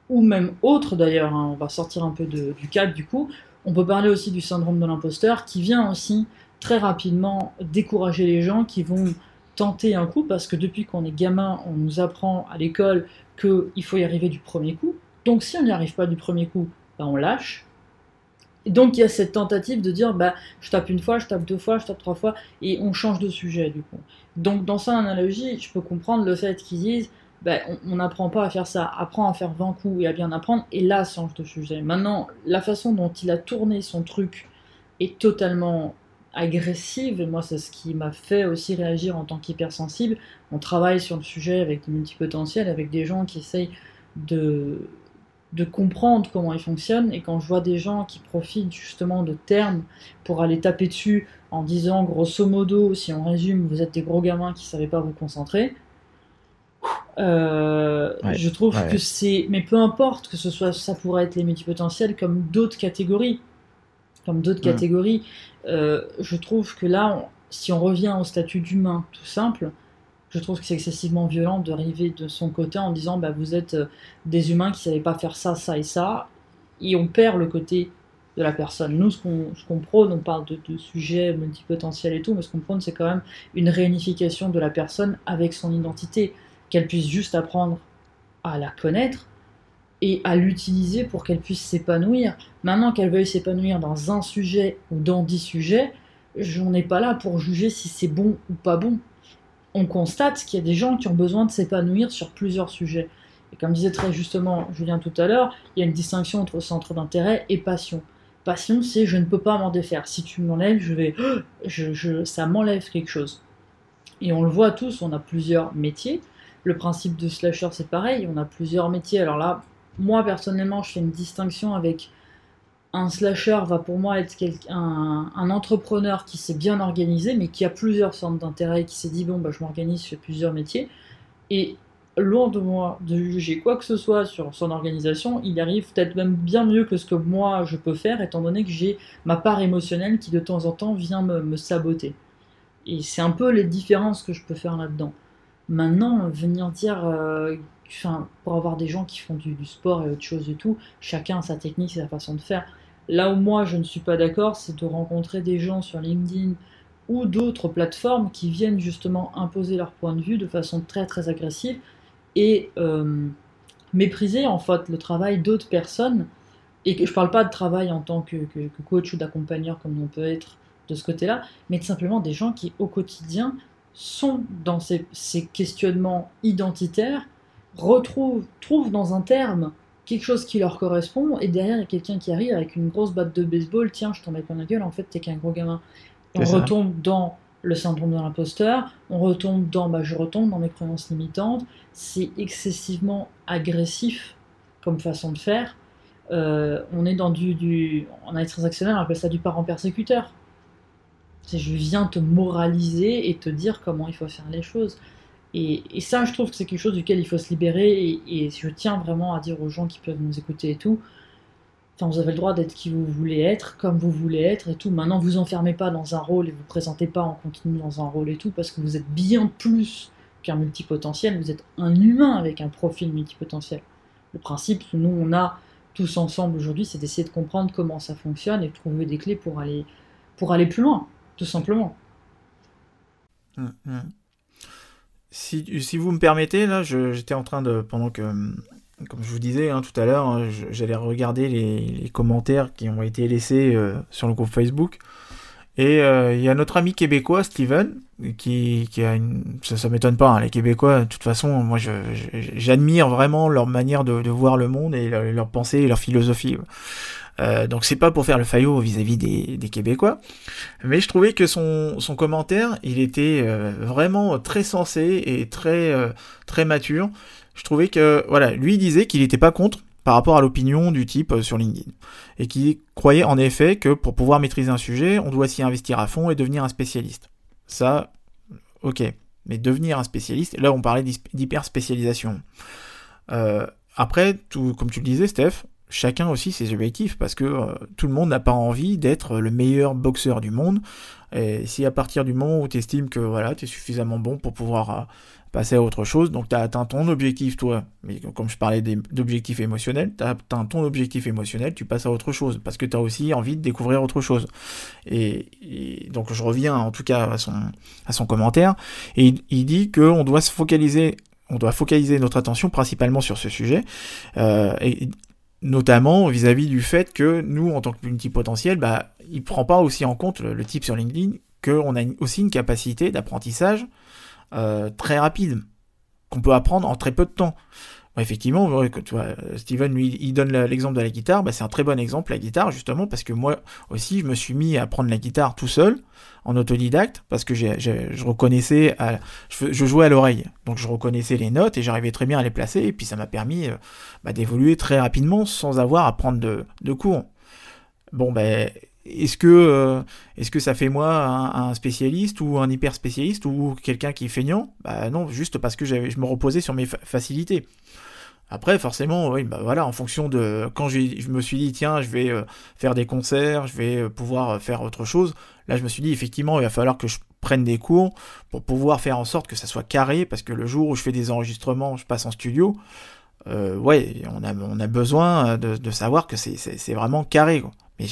ou même autres d'ailleurs, hein, on va sortir un peu de- du cadre du coup, on peut parler aussi du syndrome de l'imposteur qui vient aussi très rapidement décourager les gens qui vont tenter un coup parce que depuis qu'on est gamin, on nous apprend à l'école qu'il faut y arriver du premier coup. Donc si on n'y arrive pas du premier coup, bah, on lâche. Donc il y a cette tentative de dire bah je tape une fois, je tape deux fois, je tape trois fois et on change de sujet du coup. Donc dans sa analogie, je peux comprendre le fait qu'ils disent ben, on n'apprend pas à faire ça, apprend à faire 20 coups et à bien apprendre, et là, change de sujet. Maintenant, la façon dont il a tourné son truc est totalement agressive, et moi, c'est ce qui m'a fait aussi réagir en tant qu'hypersensible. On travaille sur le sujet avec des multipotentiels, avec des gens qui essayent de, de comprendre comment ils fonctionnent, et quand je vois des gens qui profitent justement de termes pour aller taper dessus en disant, grosso modo, si on résume, vous êtes des gros gamins qui ne savaient pas vous concentrer, Euh, Ouais, je trouve ouais. que c'est. Mais peu importe que ce soit, ça pourrait être les multipotentiels comme d'autres catégories. Comme d'autres catégories. Euh, je trouve que là, on- si on revient au statut d'humain tout simple, je trouve que c'est excessivement violent d'arriver de son côté en disant bah, vous êtes euh, des humains qui ne savaient pas faire ça, ça et ça. Et on perd le côté de la personne. Nous, ce qu'on prône, on parle de, de sujets multipotentiels et tout, mais ce qu'on prône, c'est quand même une réunification de la personne avec son identité, qu'elle puisse juste apprendre à la connaître et à l'utiliser pour qu'elle puisse s'épanouir. Maintenant qu'elle veuille s'épanouir dans un sujet ou dans dix sujets, je n'ai pas là pour juger si c'est bon ou pas bon. On constate qu'il y a des gens qui ont besoin de s'épanouir sur plusieurs sujets. Et comme disait très justement Julien tout à l'heure, il y a une distinction entre centre d'intérêt et passion. Passion, c'est je ne peux pas m'en défaire. Si tu m'enlèves, je vais, ça m'enlève quelque chose. Et on le voit tous, on a plusieurs métiers. Le principe de slasher, c'est pareil, on a plusieurs métiers. Alors là, moi personnellement, je fais une distinction avec un slasher va pour moi être un, entrepreneur qui s'est bien organisé, mais qui a plusieurs centres d'intérêt, qui s'est dit bon, bah, je m'organise, fais plusieurs métiers. Et loin de moi de juger quoi que ce soit sur son organisation, il arrive peut-être même bien mieux que ce que moi je peux faire, étant donné que j'ai ma part émotionnelle qui de temps en temps vient me, saboter. Et c'est un peu les différences que je peux faire là-dedans. Maintenant, venir dire, euh, pour avoir des gens qui font du, du sport et autre chose et tout, chacun a sa technique sa façon de faire. Là où moi je ne suis pas d'accord, c'est de rencontrer des gens sur LinkedIn ou d'autres plateformes qui viennent justement imposer leur point de vue de façon très très agressive et euh, mépriser en fait le travail d'autres personnes. Et que je parle pas de travail en tant que, coach ou d'accompagneur comme on peut être de ce côté-là, mais simplement des gens qui au quotidien sont dans ces, ces questionnements identitaires, retrouvent, trouvent dans un terme quelque chose qui leur correspond, et derrière il y a quelqu'un qui arrive avec une grosse batte de baseball, tiens, je t'en mets plein la gueule, en fait t'es qu'un gros gamin. On retombe dans le syndrome de l'imposteur, on retombe dans, bah je retombe dans mes croyances limitantes, c'est excessivement agressif comme façon de faire. Euh, on est dans du, du en analyse transactionnelle, on appelle ça du parent persécuteur. C'est je viens te moraliser et te dire comment il faut faire les choses. Et, ça, je trouve que c'est quelque chose duquel il faut se libérer. Et, je tiens vraiment à dire aux gens qui peuvent nous écouter et tout. Vous avez le droit d'être qui vous voulez être, comme vous voulez être et tout. Maintenant, vous enfermez pas dans un rôle et vous présentez pas en continu dans un rôle et tout, parce que vous êtes bien plus qu'un multipotentiel. Vous êtes un humain avec un profil multipotentiel. Le principe, nous, on a tous ensemble aujourd'hui, c'est d'essayer de comprendre comment ça fonctionne et de trouver des clés pour aller, pour aller plus loin, tout simplement. Hum, hum. Si, si vous me permettez, là, j'étais en train de, pendant que, comme je vous disais hein, tout à l'heure, hein, j'allais regarder les, les commentaires qui ont été laissés euh, sur le groupe Facebook. Et euh, il y a notre ami québécois, Steven, qui, qui a une... Ça, ça m'étonne pas, hein, les Québécois, de toute façon, moi, j'admire vraiment leur manière de, de voir le monde et leur pensée et leur philosophie. Euh, donc c'est pas pour faire le faillot vis-à-vis des, Québécois, mais je trouvais que son, son commentaire, il était euh, vraiment très sensé et très, euh, très mature. Je trouvais que, voilà, lui disait qu'il n'était pas contre par rapport à l'opinion du type sur LinkedIn. Et qu'il croyait en effet que pour pouvoir maîtriser un sujet, on doit s'y investir à fond et devenir un spécialiste. Ça, ok. Mais devenir un spécialiste, là on parlait d'hyper spécialisation. Après, tout, comme tu le disais, Steph, chacun aussi ses objectifs parce que euh, tout le monde n'a pas envie d'être le meilleur boxeur du monde. Et si à partir du moment où tu estimes que voilà, tu es suffisamment bon pour pouvoir euh, passer à autre chose, donc tu as atteint ton objectif, toi, mais comme je parlais d'objectifs émotionnels, tu as atteint ton objectif émotionnel, tu passes à autre chose parce que tu as aussi envie de découvrir autre chose. Et, donc je reviens en tout cas à son, à son commentaire, et il, dit qu'on doit se focaliser. On doit focaliser notre attention principalement sur ce sujet, euh, notamment vis-à-vis du fait que nous, en tant que multipotentiel, bah, il prend pas aussi en compte le, type sur LinkedIn qu'on a aussi une capacité d'apprentissage euh, très rapide, qu'on peut apprendre en très peu de temps. Bon, effectivement, que tu vois, euh, Steven, lui, il donne l'exemple de la guitare, bah, c'est un très bon exemple, la guitare, justement, parce que moi aussi, je me suis mis à apprendre la guitare tout seul, en autodidacte, parce que je reconnaissais, je jouais à l'oreille, donc je reconnaissais les notes et j'arrivais très bien à les placer, et puis ça m'a permis euh, bah, d'évoluer très rapidement sans avoir à prendre de, de cours. Bon, ben, est-ce que, euh, est-ce que ça fait moi un, spécialiste ou un hyper spécialiste ou quelqu'un qui est feignant? Bah non, juste parce que je me reposais sur mes facilités. Après, forcément, oui, bah voilà, en fonction de quand je, me suis dit tiens, je vais euh, faire des concerts, je vais euh, pouvoir faire autre chose. Là, je me suis dit effectivement, il va falloir que je prenne des cours pour pouvoir faire en sorte que ça soit carré, parce que le jour où je fais des enregistrements, je passe en studio. ouais, on a, on a besoin de, savoir que c'est vraiment carré. Mais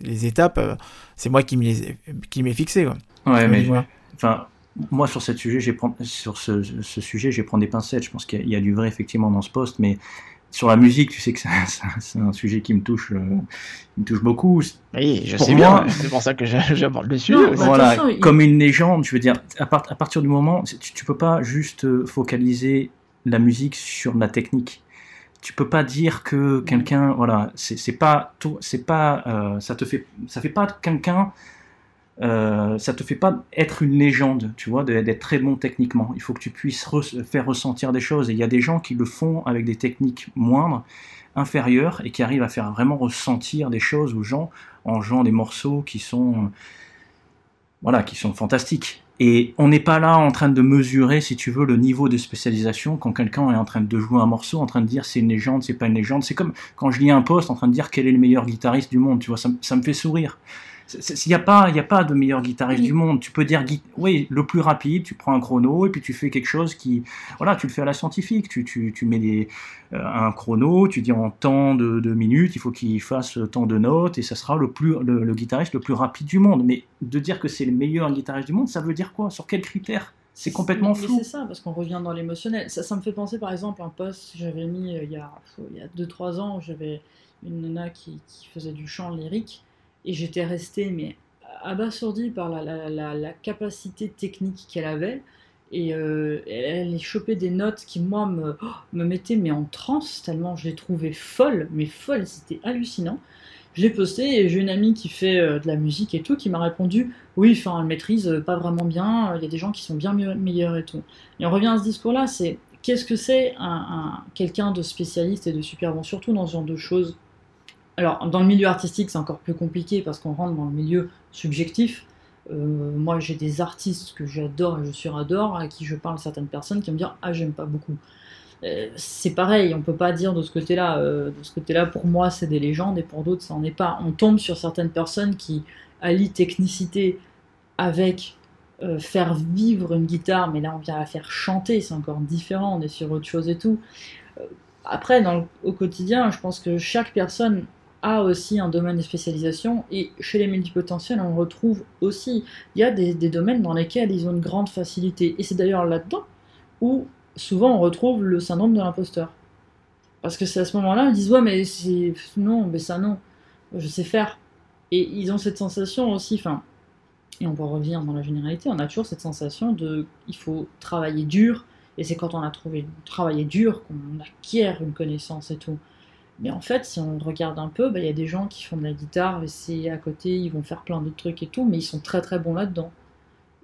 les étapes, euh, c'est moi qui m'ai fixé. Quoi. Ouais, mais enfin, moi sur, cette sujet, sur ce, sujet, je vais prendre des pincettes. Je pense qu'il y, a du vrai effectivement dans ce poste, mais sur la musique, tu sais que c'est un, sujet qui me touche, euh, me touche beaucoup. Oui, je sais bien. C'est pour ça que j'aborde le sujet. voilà, comme une légende, je veux dire, à, à partir du moment, tu, tu peux pas juste euh, focaliser la musique sur la technique tu peux pas dire que quelqu'un, voilà, c'est pas tout, c'est pas, euh, ça te fait, ça fait pas quelqu'un, euh, ça te fait pas être une légende, tu vois, d'être très bon techniquement. Il faut que tu puisses faire ressentir des choses. Et il y a des gens qui le font avec des techniques moindres, inférieures, et qui arrivent à faire vraiment ressentir des choses aux gens en jouant des morceaux qui sont, voilà, qui sont fantastiques. Et on n'est pas là en train de mesurer, si tu veux, le niveau de spécialisation quand quelqu'un est en train de jouer un morceau, en train de dire c'est une légende, c'est pas une légende. C'est comme quand je lis un post en train de dire quel est le meilleur guitariste du monde, tu vois, ça me fait sourire. Il n'y a, pas, a pas de meilleur guitariste du monde. Tu peux dire, oui, le plus rapide, tu prends un chrono et puis tu fais quelque chose qui. Voilà, tu le fais à la scientifique. Tu, tu, tu mets des, euh, un chrono, tu dis en temps de, de minutes, il faut qu'il fasse tant de notes et ça sera le, plus, le, guitariste le plus rapide du monde. Mais de dire que c'est le meilleur guitariste du monde, ça veut dire quoi? Sur quels critères c'est complètement flou. C'est ça, parce qu'on revient dans l'émotionnel. Ça, ça, me fait penser par exemple à un post que j'avais mis euh, il y a 2-3 ans, j'avais une nana qui, qui, faisait du chant lyrique et j'étais restée mais abasourdie par la, capacité technique qu'elle avait. Et euh, elle, elle chopait des notes qui, moi, me, oh, me mettaient mais en transe, tellement je les trouvais folles, mais folles, c'était hallucinant. Je l'ai posté et j'ai une amie qui fait euh, de la musique et tout qui m'a répondu Oui, enfin, elle maîtrise pas vraiment bien, il y a des gens qui sont bien meilleurs et tout. Et on revient à ce discours-là c'est qu'est-ce que c'est un quelqu'un de spécialiste et de super bon, surtout dans ce genre de choses? Alors, dans le milieu artistique, c'est encore plus compliqué parce qu'on rentre dans le milieu subjectif. Euh, moi, j'ai des artistes que j'adore et je suradore, à qui je parle certaines personnes qui me disent Ah, j'aime pas beaucoup. Euh, c'est pareil, on peut pas dire de ce côté-là. Euh, de ce côté-là, pour moi, c'est des légendes et pour d'autres, ça n'en est pas. On tombe sur certaines personnes qui allient technicité avec faire vivre une guitare, mais là, on vient la faire chanter, c'est encore différent, on est sur autre chose et tout. après, dans au quotidien, je pense que chaque personne a aussi un domaine de spécialisation et chez les multipotentiels on retrouve aussi, il y a des, domaines dans lesquels ils ont une grande facilité et c'est d'ailleurs là-dedans où souvent on retrouve le syndrome de l'imposteur. Parce que c'est à ce moment-là, ils disent ouais mais c'est non, mais ça non, je sais faire. Et ils ont cette sensation aussi, enfin, et on va revenir dans la généralité, on a toujours cette sensation de il faut travailler dur, et c'est quand on a trouvé travailler dur qu'on acquiert une connaissance et tout. Mais en fait, si on regarde un peu, bah, il y a des gens qui font de la guitare, et c'est à côté, ils vont faire plein d'autres trucs et tout, mais ils sont très très bons là-dedans.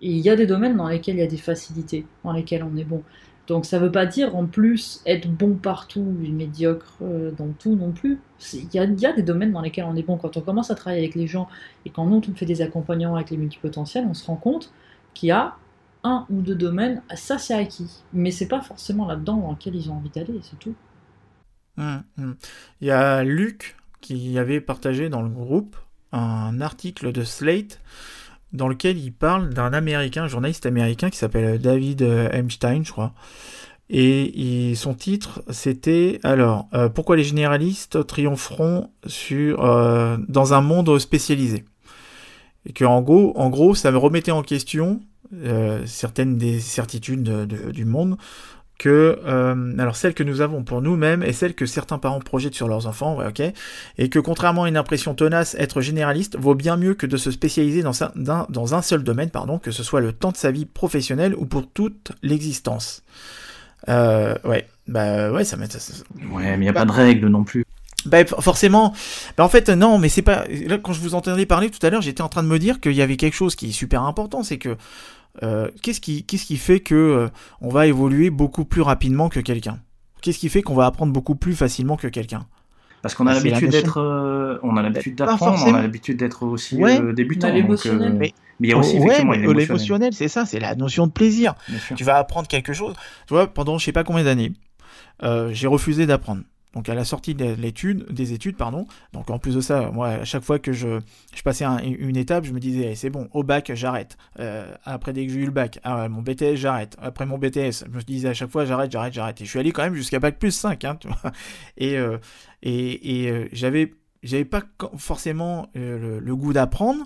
Et il y a des domaines dans lesquels il y a des facilités, dans lesquels on est bon. Donc ça ne veut pas dire en plus être bon partout et médiocre euh, dans tout non plus. Il y, a, des domaines dans lesquels on est bon. Quand on commence à travailler avec les gens et quand on fait des accompagnements avec les multipotentiels, on se rend compte qu'il y a un ou deux domaines, ça c'est acquis. Mais c'est pas forcément là-dedans dans lequel ils ont envie d'aller, c'est tout. Hum, hum. Il y a Luc qui avait partagé dans le groupe un article de Slate dans lequel il parle d'un américain, journaliste américain qui s'appelle David Epstein, je crois. Et, son titre, c'était alors euh, pourquoi les généralistes triompheront sur euh, dans un monde spécialisé? Et que gros, ça me remettait en question euh, certaines des certitudes du monde que euh, alors celle que nous avons pour nous-mêmes et celle que certains parents projettent sur leurs enfants, ouais, ok, et que contrairement à une impression tenace, être généraliste vaut bien mieux que de se spécialiser dans, un, dans un seul domaine, pardon, que ce soit le temps de sa vie professionnelle ou pour toute l'existence. Euh, ouais, bah ouais, ça. Ouais, mais il n'y a pas de règle non plus. Bah forcément. Bah en fait non, mais c'est pas. Là quand je vous entendais parler tout à l'heure, j'étais en train de me dire qu'il y avait quelque chose qui est super important, c'est que euh, qu'est-ce qui, qu'est-ce qui fait que euh, on va évoluer beaucoup plus rapidement que quelqu'un? Qu'est-ce qui fait qu'on va apprendre beaucoup plus facilement que quelqu'un? Parce qu'on a Bah, l'habitude d'être, euh, on a l'habitude d'apprendre, on a l'habitude d'être aussi Ouais. euh, débutant. Donc, euh, Mais- mais il y a aussi Oh, ouais, effectivement mais il y a l'émotionnel. l'émotionnel, c'est ça, c'est la notion de plaisir. Tu vas apprendre quelque chose. Tu vois, pendant je sais pas combien d'années, euh, j'ai refusé d'apprendre. Donc à la sortie de des études, pardon. Donc en plus de ça, moi, à chaque fois que je, passais un- une étape, je me disais, Eh, c'est bon, au bac, j'arrête. Euh, après, dès que j'ai eu le bac, ah, mon BTS, j'arrête. Après mon BTS, je me disais à chaque fois, j'arrête, j'arrête, j'arrête. Et je suis allé quand même jusqu'à bac plus 5, hein. Et, euh, et, et euh, j'avais, j'avais pas forcément euh, le, goût d'apprendre.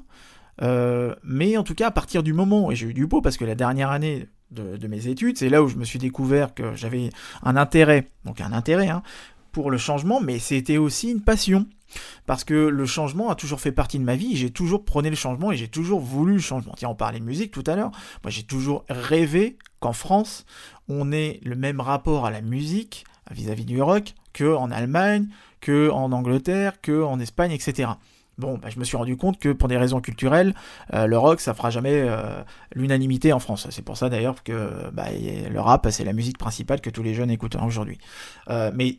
Mais en tout cas, à partir du moment, et j'ai eu du beau parce que la dernière année de, de mes études, c'est là où je me suis découvert que j'avais un intérêt, donc un intérêt hein, pour le changement, mais c'était aussi une passion. Parce que le changement a toujours fait partie de ma vie, j'ai toujours prôné le changement et j'ai toujours voulu le changement. Tiens, on parlait de musique tout à l'heure. Moi, j'ai toujours rêvé qu'en France, on ait le même rapport à la musique vis-à-vis du rock que en Allemagne, que en Angleterre, que en Espagne, etc. Bon, bah, je me suis rendu compte que pour des raisons culturelles, euh, le rock, ça fera jamais euh, l'unanimité en France. C'est pour ça d'ailleurs que bah, le rap, c'est la musique principale que tous les jeunes écoutent aujourd'hui. Euh, mais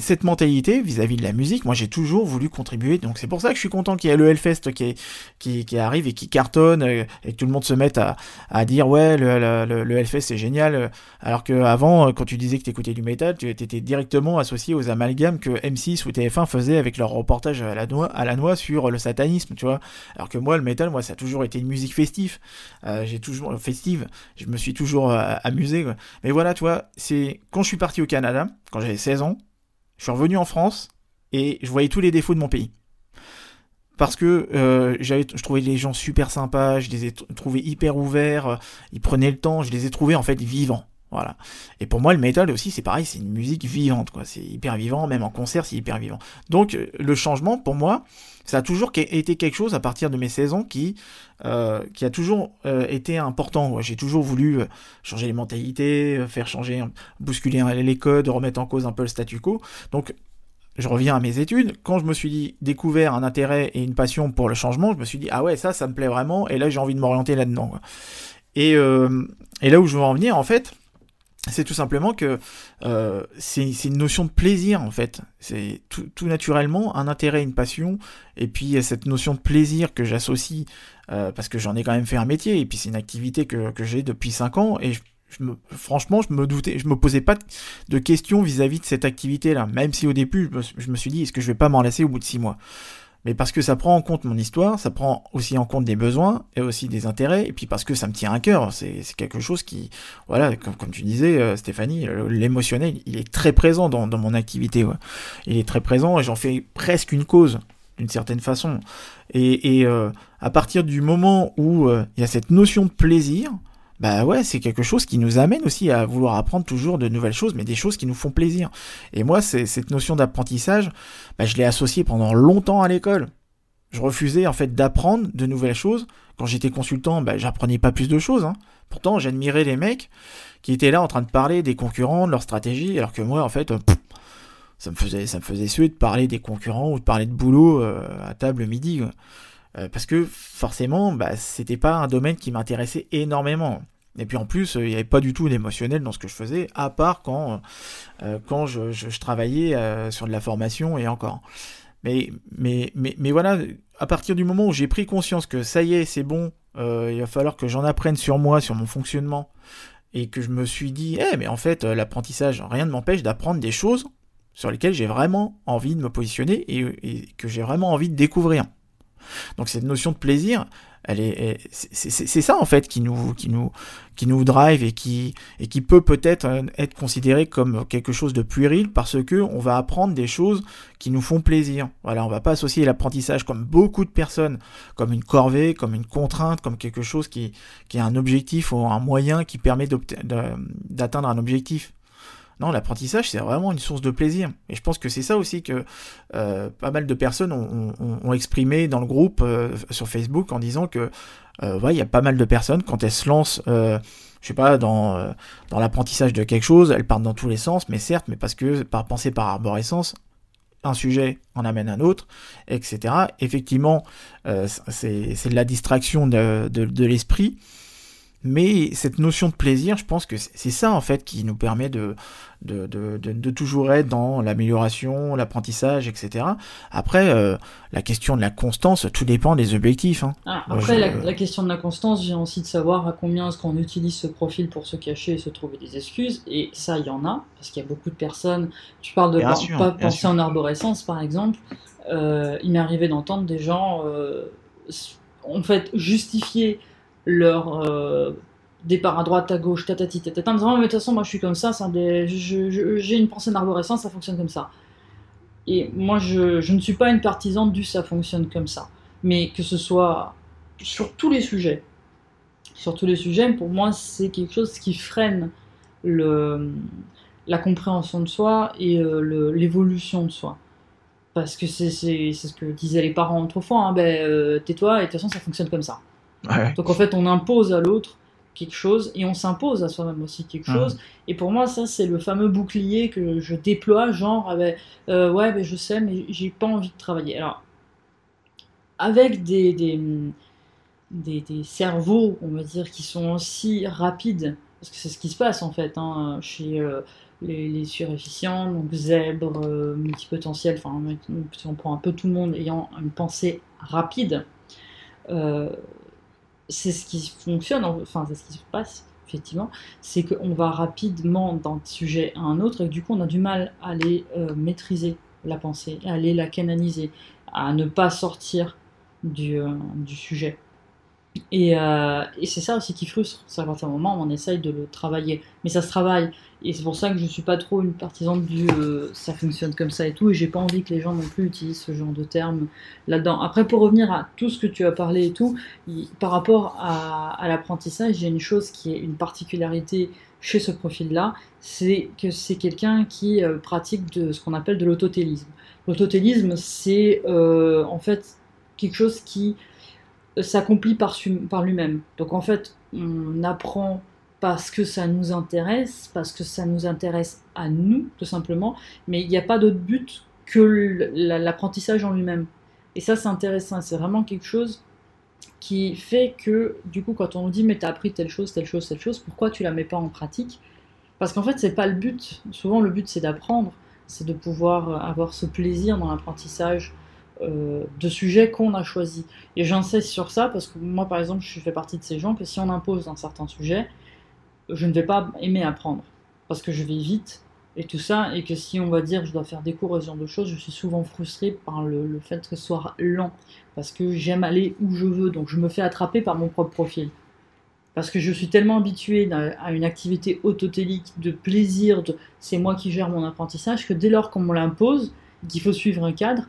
cette mentalité vis-à-vis de la musique, moi j'ai toujours voulu contribuer. Donc c'est pour ça que je suis content qu'il y ait le Hellfest qui, arrive et qui cartonne et que tout le monde se mette à, dire ouais le, Hellfest c'est génial. Alors qu'avant, quand tu disais que tu écoutais du métal, tu étais directement associé aux amalgames que M6 ou TF1 faisaient avec leur reportage à la noix, à la noix sur le satanisme, tu vois. Alors que moi, le métal, moi, ça a toujours été une musique festive. Euh, j'ai toujours festive. Je me suis toujours euh, amusé. Mais voilà, tu vois, c'est quand je suis parti au Canada, quand j'avais 16 ans, je suis revenu en France et je voyais tous les défauts de mon pays. Parce que euh, je trouvais les gens super sympas, je les ai trouvés hyper ouverts, ils prenaient le temps, je les ai trouvés en fait vivants. Voilà. Et pour moi, le métal aussi, c'est pareil, c'est une musique vivante, quoi. C'est hyper vivant, même en concert, c'est hyper vivant. Donc, euh, le changement, pour moi, ça a toujours été quelque chose à partir de mes 16 ans qui, euh, qui a toujours euh, été important. J'ai toujours voulu changer les mentalités, faire changer, bousculer les codes, remettre en cause un peu le statu quo. Donc, je reviens à mes études. Quand je me suis dit, découvert un intérêt et une passion pour le changement, je me suis dit, ah ouais, ça, ça me plaît vraiment, et là, j'ai envie de m'orienter là-dedans. Et, et là où je veux en venir, en fait, c'est tout simplement que euh, c'est une notion de plaisir en fait. C'est tout, tout naturellement un intérêt, une passion, et puis cette notion de plaisir que j'associe euh, parce que j'en ai quand même fait un métier, et puis c'est une activité que, que j'ai depuis 5 ans, et franchement je me doutais, je me posais pas de questions vis-à-vis de cette activité-là, même si au début je me, suis dit est-ce que je vais pas m'en au bout de 6 mois? Mais parce que ça prend en compte mon histoire, ça prend aussi en compte des besoins et aussi des intérêts, et puis parce que ça me tient à cœur, c'est quelque chose qui, voilà, comme, tu disais, euh, Stéphanie, l'émotionnel, il est très présent dans, dans mon activité, ouais. il est très présent et j'en fais presque une cause, d'une certaine façon. Et, et euh, à partir du moment où euh, il y a cette notion de plaisir, bah ouais, c'est quelque chose qui nous amène aussi à vouloir apprendre toujours de nouvelles choses, mais des choses qui nous font plaisir. Et moi, cette notion d'apprentissage, bah, je l'ai associée pendant longtemps à l'école. Je refusais en fait d'apprendre de nouvelles choses. Quand j'étais consultant, bah, j'apprenais pas plus de choses. Hein. Pourtant, j'admirais les mecs qui étaient là en train de parler des concurrents, de leur stratégie, alors que moi, en fait, euh, ça me faisait, ça me faisait suer de parler des concurrents ou de parler de boulot euh, à table midi. Euh, parce que forcément, bah, c'était pas un domaine qui m'intéressait énormément. Et puis en plus, euh, il n'y avait pas du tout d'émotionnel dans ce que je faisais, à part quand, euh, quand je, travaillais euh, sur de la formation et encore. Mais, mais, mais, mais voilà, à partir du moment où j'ai pris conscience que ça y est, c'est bon, euh, il va falloir que j'en apprenne sur moi, sur mon fonctionnement, et que je me suis dit, eh, mais en fait, euh, l'apprentissage, rien ne m'empêche d'apprendre des choses sur lesquelles j'ai vraiment envie de me positionner et que j'ai vraiment envie de découvrir. Donc cette notion de plaisir, elle est, c'est ça en fait qui nous, qui nous, qui nous drive et qui, et qui peut peut-être euh, être considéré comme quelque chose de puéril parce que on va apprendre des choses qui nous font plaisir. Voilà, on va pas associer l'apprentissage comme beaucoup de personnes, comme une corvée, comme une contrainte, comme quelque chose qui, qui est un objectif ou un moyen qui permet d'atteindre un objectif. Non, l'apprentissage, c'est vraiment une source de plaisir. Et je pense que c'est ça aussi que euh, pas mal de personnes ont, exprimé dans le groupe euh, sur Facebook en disant que euh, il y a pas mal de personnes, quand elles se lancent, je sais pas, dans, l'apprentissage de quelque chose, elles partent dans tous les sens, mais certes, mais parce que par penser par arborescence, un sujet en amène un autre, etc. Effectivement, c'est de la distraction de l'esprit, Mais cette notion de plaisir, je pense que c'est ça en fait qui nous permet de, de, de, de, toujours être dans l'amélioration, l'apprentissage, etc. Après, euh, la question de la constance, tout dépend des objectifs. Hein. Ah, après, la, question de la constance vient aussi de savoir à combien est-ce qu'on utilise ce profil pour se cacher et se trouver des excuses. Et ça, il y en a, parce qu'il y a beaucoup de personnes. Tu parles de pas, penser en arborescence, par exemple. Euh, il m'est arrivé d'entendre des gens, euh, en fait, justifier leur euh, départ à droite, à gauche, tatati, tatata, en disant, mais de toute façon, moi je suis comme ça, j'ai une pensée d'arborescence, ça fonctionne comme ça. Et moi, je, ne suis pas une partisane du ça fonctionne comme ça. Mais que ce soit sur tous les sujets, sur tous les sujets, pour moi, c'est quelque chose qui freine la compréhension de soi et euh, l'évolution de soi. Parce que c'est ce que disaient les parents autrefois, hein, ben, euh, tais-toi et de toute façon ça fonctionne comme ça. Donc en fait on impose à l'autre quelque chose et on s'impose à soi-même aussi quelque chose. Et pour moi ça c'est le fameux bouclier que je déploie, genre ah ben, euh, ouais ben, je sais mais j'ai pas envie de travailler. Alors avec des, des, des, cerveaux on va dire qui sont aussi rapides, parce que c'est ce qui se passe en fait hein, chez... Euh, les, les surefficients, donc zèbres, euh, multipotentiels, enfin on prend un peu tout le monde ayant une pensée rapide, euh, c'est ce qui fonctionne, enfin c'est ce qui se passe effectivement, c'est qu'on va rapidement d'un sujet à un autre et du coup on a du mal à aller euh, maîtriser la pensée, à aller la canaliser, à ne pas sortir du, du sujet. Et, et c'est ça aussi qui frustre, c'est à partir du moment où on essaye de le travailler. Mais ça se travaille, et c'est pour ça que je suis pas trop une partisane du euh, ça fonctionne comme ça et tout, et j'ai pas envie que les gens non plus utilisent ce genre de termes là-dedans. Après, pour revenir à tout ce que tu as parlé et tout, par rapport à, l'apprentissage, j'ai une chose qui est une particularité chez ce profil-là, c'est que c'est quelqu'un qui euh, pratique de ce qu'on appelle de l'autotélisme. L'autotélisme, c'est euh, en fait quelque chose qui s'accomplit par, lui-même. Donc en fait, on apprend parce que ça nous intéresse, parce que ça nous intéresse à nous, tout simplement, mais il n'y a pas d'autre but que l'apprentissage en lui-même. Et ça, c'est intéressant, c'est vraiment quelque chose qui fait que, du coup, quand on nous dit, mais t'as appris telle chose, telle chose, telle chose, pourquoi tu la mets pas en pratique? Parce qu'en fait, c'est pas le but. Souvent, le but, c'est d'apprendre, c'est de pouvoir avoir ce plaisir dans l'apprentissage de sujets qu'on a choisis. Et j'insiste sur ça parce que moi, par exemple, je fais partie de ces gens que si on impose un certain sujet, je ne vais pas aimer apprendre parce que je vais vite et tout ça, et que si on va dire je dois faire des cours et ce genre de choses, je suis souvent frustré par le, fait que ce soit lent parce que j'aime aller où je veux, donc je me fais attraper par mon propre profil. Parce que je suis tellement habitué à une activité autotélique, de plaisir, c'est moi qui gère mon apprentissage, que dès lors qu'on me l'impose, qu'il faut suivre un cadre,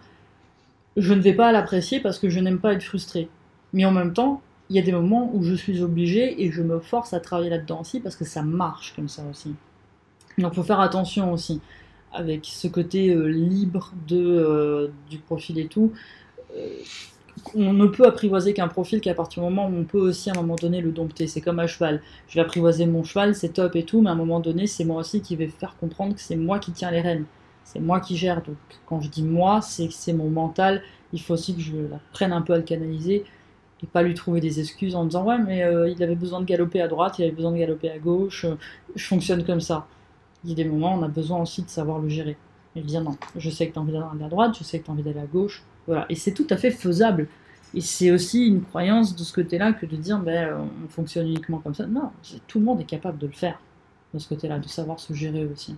je ne vais pas l'apprécier parce que je n'aime pas être frustré. Mais en même temps, il y a des moments où je suis obligé et je me force à travailler là-dedans aussi parce que ça marche comme ça aussi. Donc il faut faire attention aussi avec ce côté euh, libre de, euh, du profil et tout. Euh, on ne peut apprivoiser qu'un profil qu'à partir du moment où on peut aussi à un moment donné le dompter. C'est comme un cheval. Je vais apprivoiser mon cheval, c'est top et tout, mais à un moment donné, c'est moi aussi qui vais faire comprendre que c'est moi qui tiens les rênes. C'est moi qui gère. Donc quand je dis moi, c'est que c'est mon mental. Il faut aussi que je la prenne un peu à le canaliser et pas lui trouver des excuses en disant ouais mais euh, il avait besoin de galoper à droite, il avait besoin de galoper à gauche, euh, je fonctionne comme ça. Il y a des moments on a besoin aussi de savoir le gérer. Et dire non, je sais que tu as envie d'aller à droite, je sais que tu as envie d'aller à gauche, voilà. Et c'est tout à fait faisable. Et c'est aussi une croyance de ce côté-là que de dire ben, euh, on fonctionne uniquement comme ça. Non, tout le monde est capable de le faire de ce côté-là, de savoir se gérer aussi.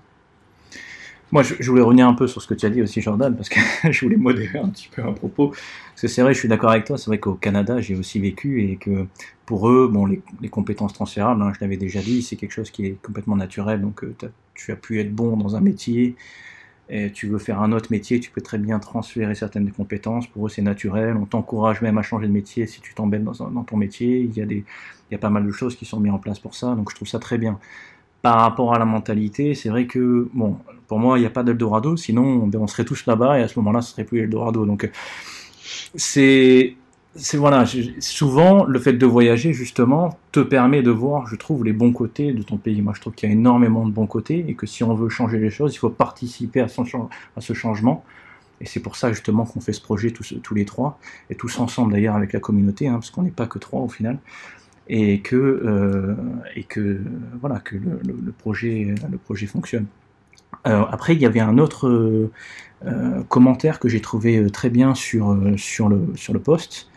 Moi, je, voulais revenir un peu sur ce que tu as dit aussi, Jordan, parce que je voulais modérer un petit peu un propos. Parce que c'est vrai, je suis d'accord avec toi, c'est vrai qu'au Canada, j'ai aussi vécu et que pour eux, bon, les, compétences transférables, hein, je l'avais déjà dit, c'est quelque chose qui est complètement naturel. Donc, euh, tu as pu être bon dans un métier, et tu veux faire un autre métier, tu peux très bien transférer certaines des compétences. Pour eux, c'est naturel. On t'encourage même à changer de métier si tu t'embêtes dans, dans, ton métier. Il y, a des, il y a pas mal de choses qui sont mises en place pour ça, donc je trouve ça très bien par rapport à la mentalité, c'est vrai que, bon, pour moi, il n'y a pas d'Eldorado, sinon on serait tous là-bas et à ce moment-là, ce serait plus Eldorado. Donc, c'est. C'est voilà, souvent le fait de voyager justement te permet de voir, je trouve, les bons côtés de ton pays. Moi, je trouve qu'il y a énormément de bons côtés et que si on veut changer les choses, il faut participer à, ce changement. Et c'est pour ça justement qu'on fait ce projet tous, les trois, et tous ensemble d'ailleurs avec la communauté, hein, parce qu'on n'est pas que trois au final. et que, euh, et que, voilà, que le projet, le projet fonctionne. Après, il y avait un autre euh, euh, commentaire que j'ai trouvé euh, très bien sur, le, sur le post.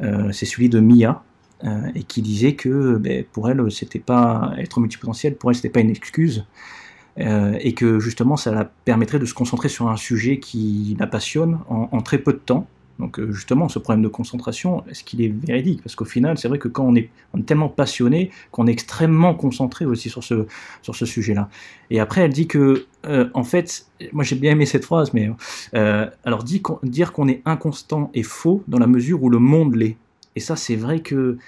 Euh, c'est celui de Mia, et qui disait que ben, pour elle, c'était pas être multipotentiel, pour elle, c'était pas une excuse, et que justement, ça la permettrait de se concentrer sur un sujet qui la passionne en très peu de temps. Donc euh, justement, ce problème de concentration, est-ce qu'il est véridique? Parce qu'au final, c'est vrai que quand on est, tellement passionné, qu'on est extrêmement concentré aussi sur ce, sujet-là. Et après, elle dit que, euh, en fait, moi j'ai bien aimé cette phrase, mais euh, alors dire qu'on est inconstant est faux dans la mesure où le monde l'est. Et ça, c'est vrai que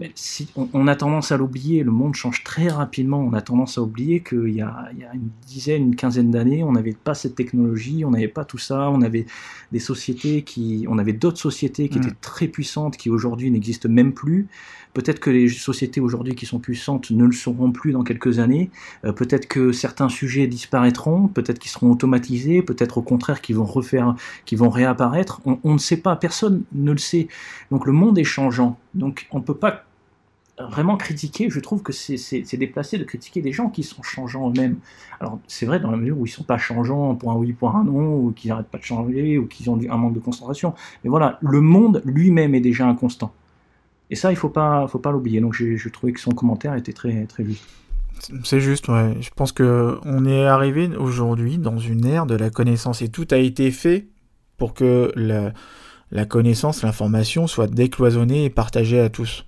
mais si, on, on a tendance à l'oublier, le monde change très rapidement, on a tendance à oublier qu'il y a, il y a une dizaine, une quinzaine d'années, on n'avait pas cette technologie, on n'avait pas tout ça, on avait des sociétés qui, on avait d'autres sociétés qui Mm. étaient très puissantes, qui aujourd'hui n'existent même plus. Peut-être que les sociétés aujourd'hui qui sont puissantes ne le seront plus dans quelques années. Euh, peut-être que certains sujets disparaîtront, peut-être qu'ils seront automatisés, peut-être au contraire qu'ils vont refaire, qu'ils vont réapparaître. On, on ne sait pas, personne ne le sait. Donc le monde est changeant. Donc on peut pas vraiment critiquer, je trouve que c'est déplacé de critiquer des gens qui sont changeants eux-mêmes. Alors c'est vrai dans la mesure où ils sont pas changeants pour un oui, pour un non, ou qu'ils n'arrêtent pas de changer, ou qu'ils ont un manque de concentration. Mais voilà, le monde lui-même est déjà inconstant. Et ça, il faut pas, faut pas l'oublier. Donc je trouvais que son commentaire était très, très juste. C'est juste. Je pense que on est arrivé aujourd'hui dans une ère de la connaissance et tout a été fait pour que la connaissance, l'information soit décloisonnée et partagée à tous.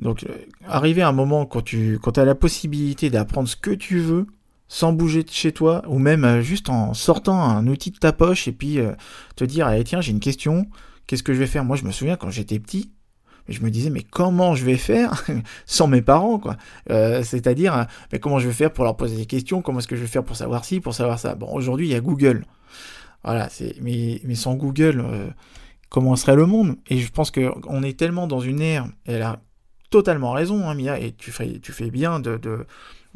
Donc, euh, arriver à un moment quand tu quand as la possibilité d'apprendre ce que tu veux sans bouger de chez toi ou même euh, juste en sortant un outil de ta poche et puis euh, te dire allez tiens j'ai une question qu'est-ce que je vais faire? Moi je me souviens quand j'étais petit je me disais mais comment je vais faire sans mes parents quoi? C'est-à-dire mais comment je vais faire pour leur poser des questions? Comment est-ce que je vais faire pour savoir ci pour savoir ça? Bon aujourd'hui il y a Google. Voilà c'est mais mais sans Google euh, comment serait le monde? Et je pense que on est tellement dans une ère elle a totalement raison hein, Mia et tu fais bien de,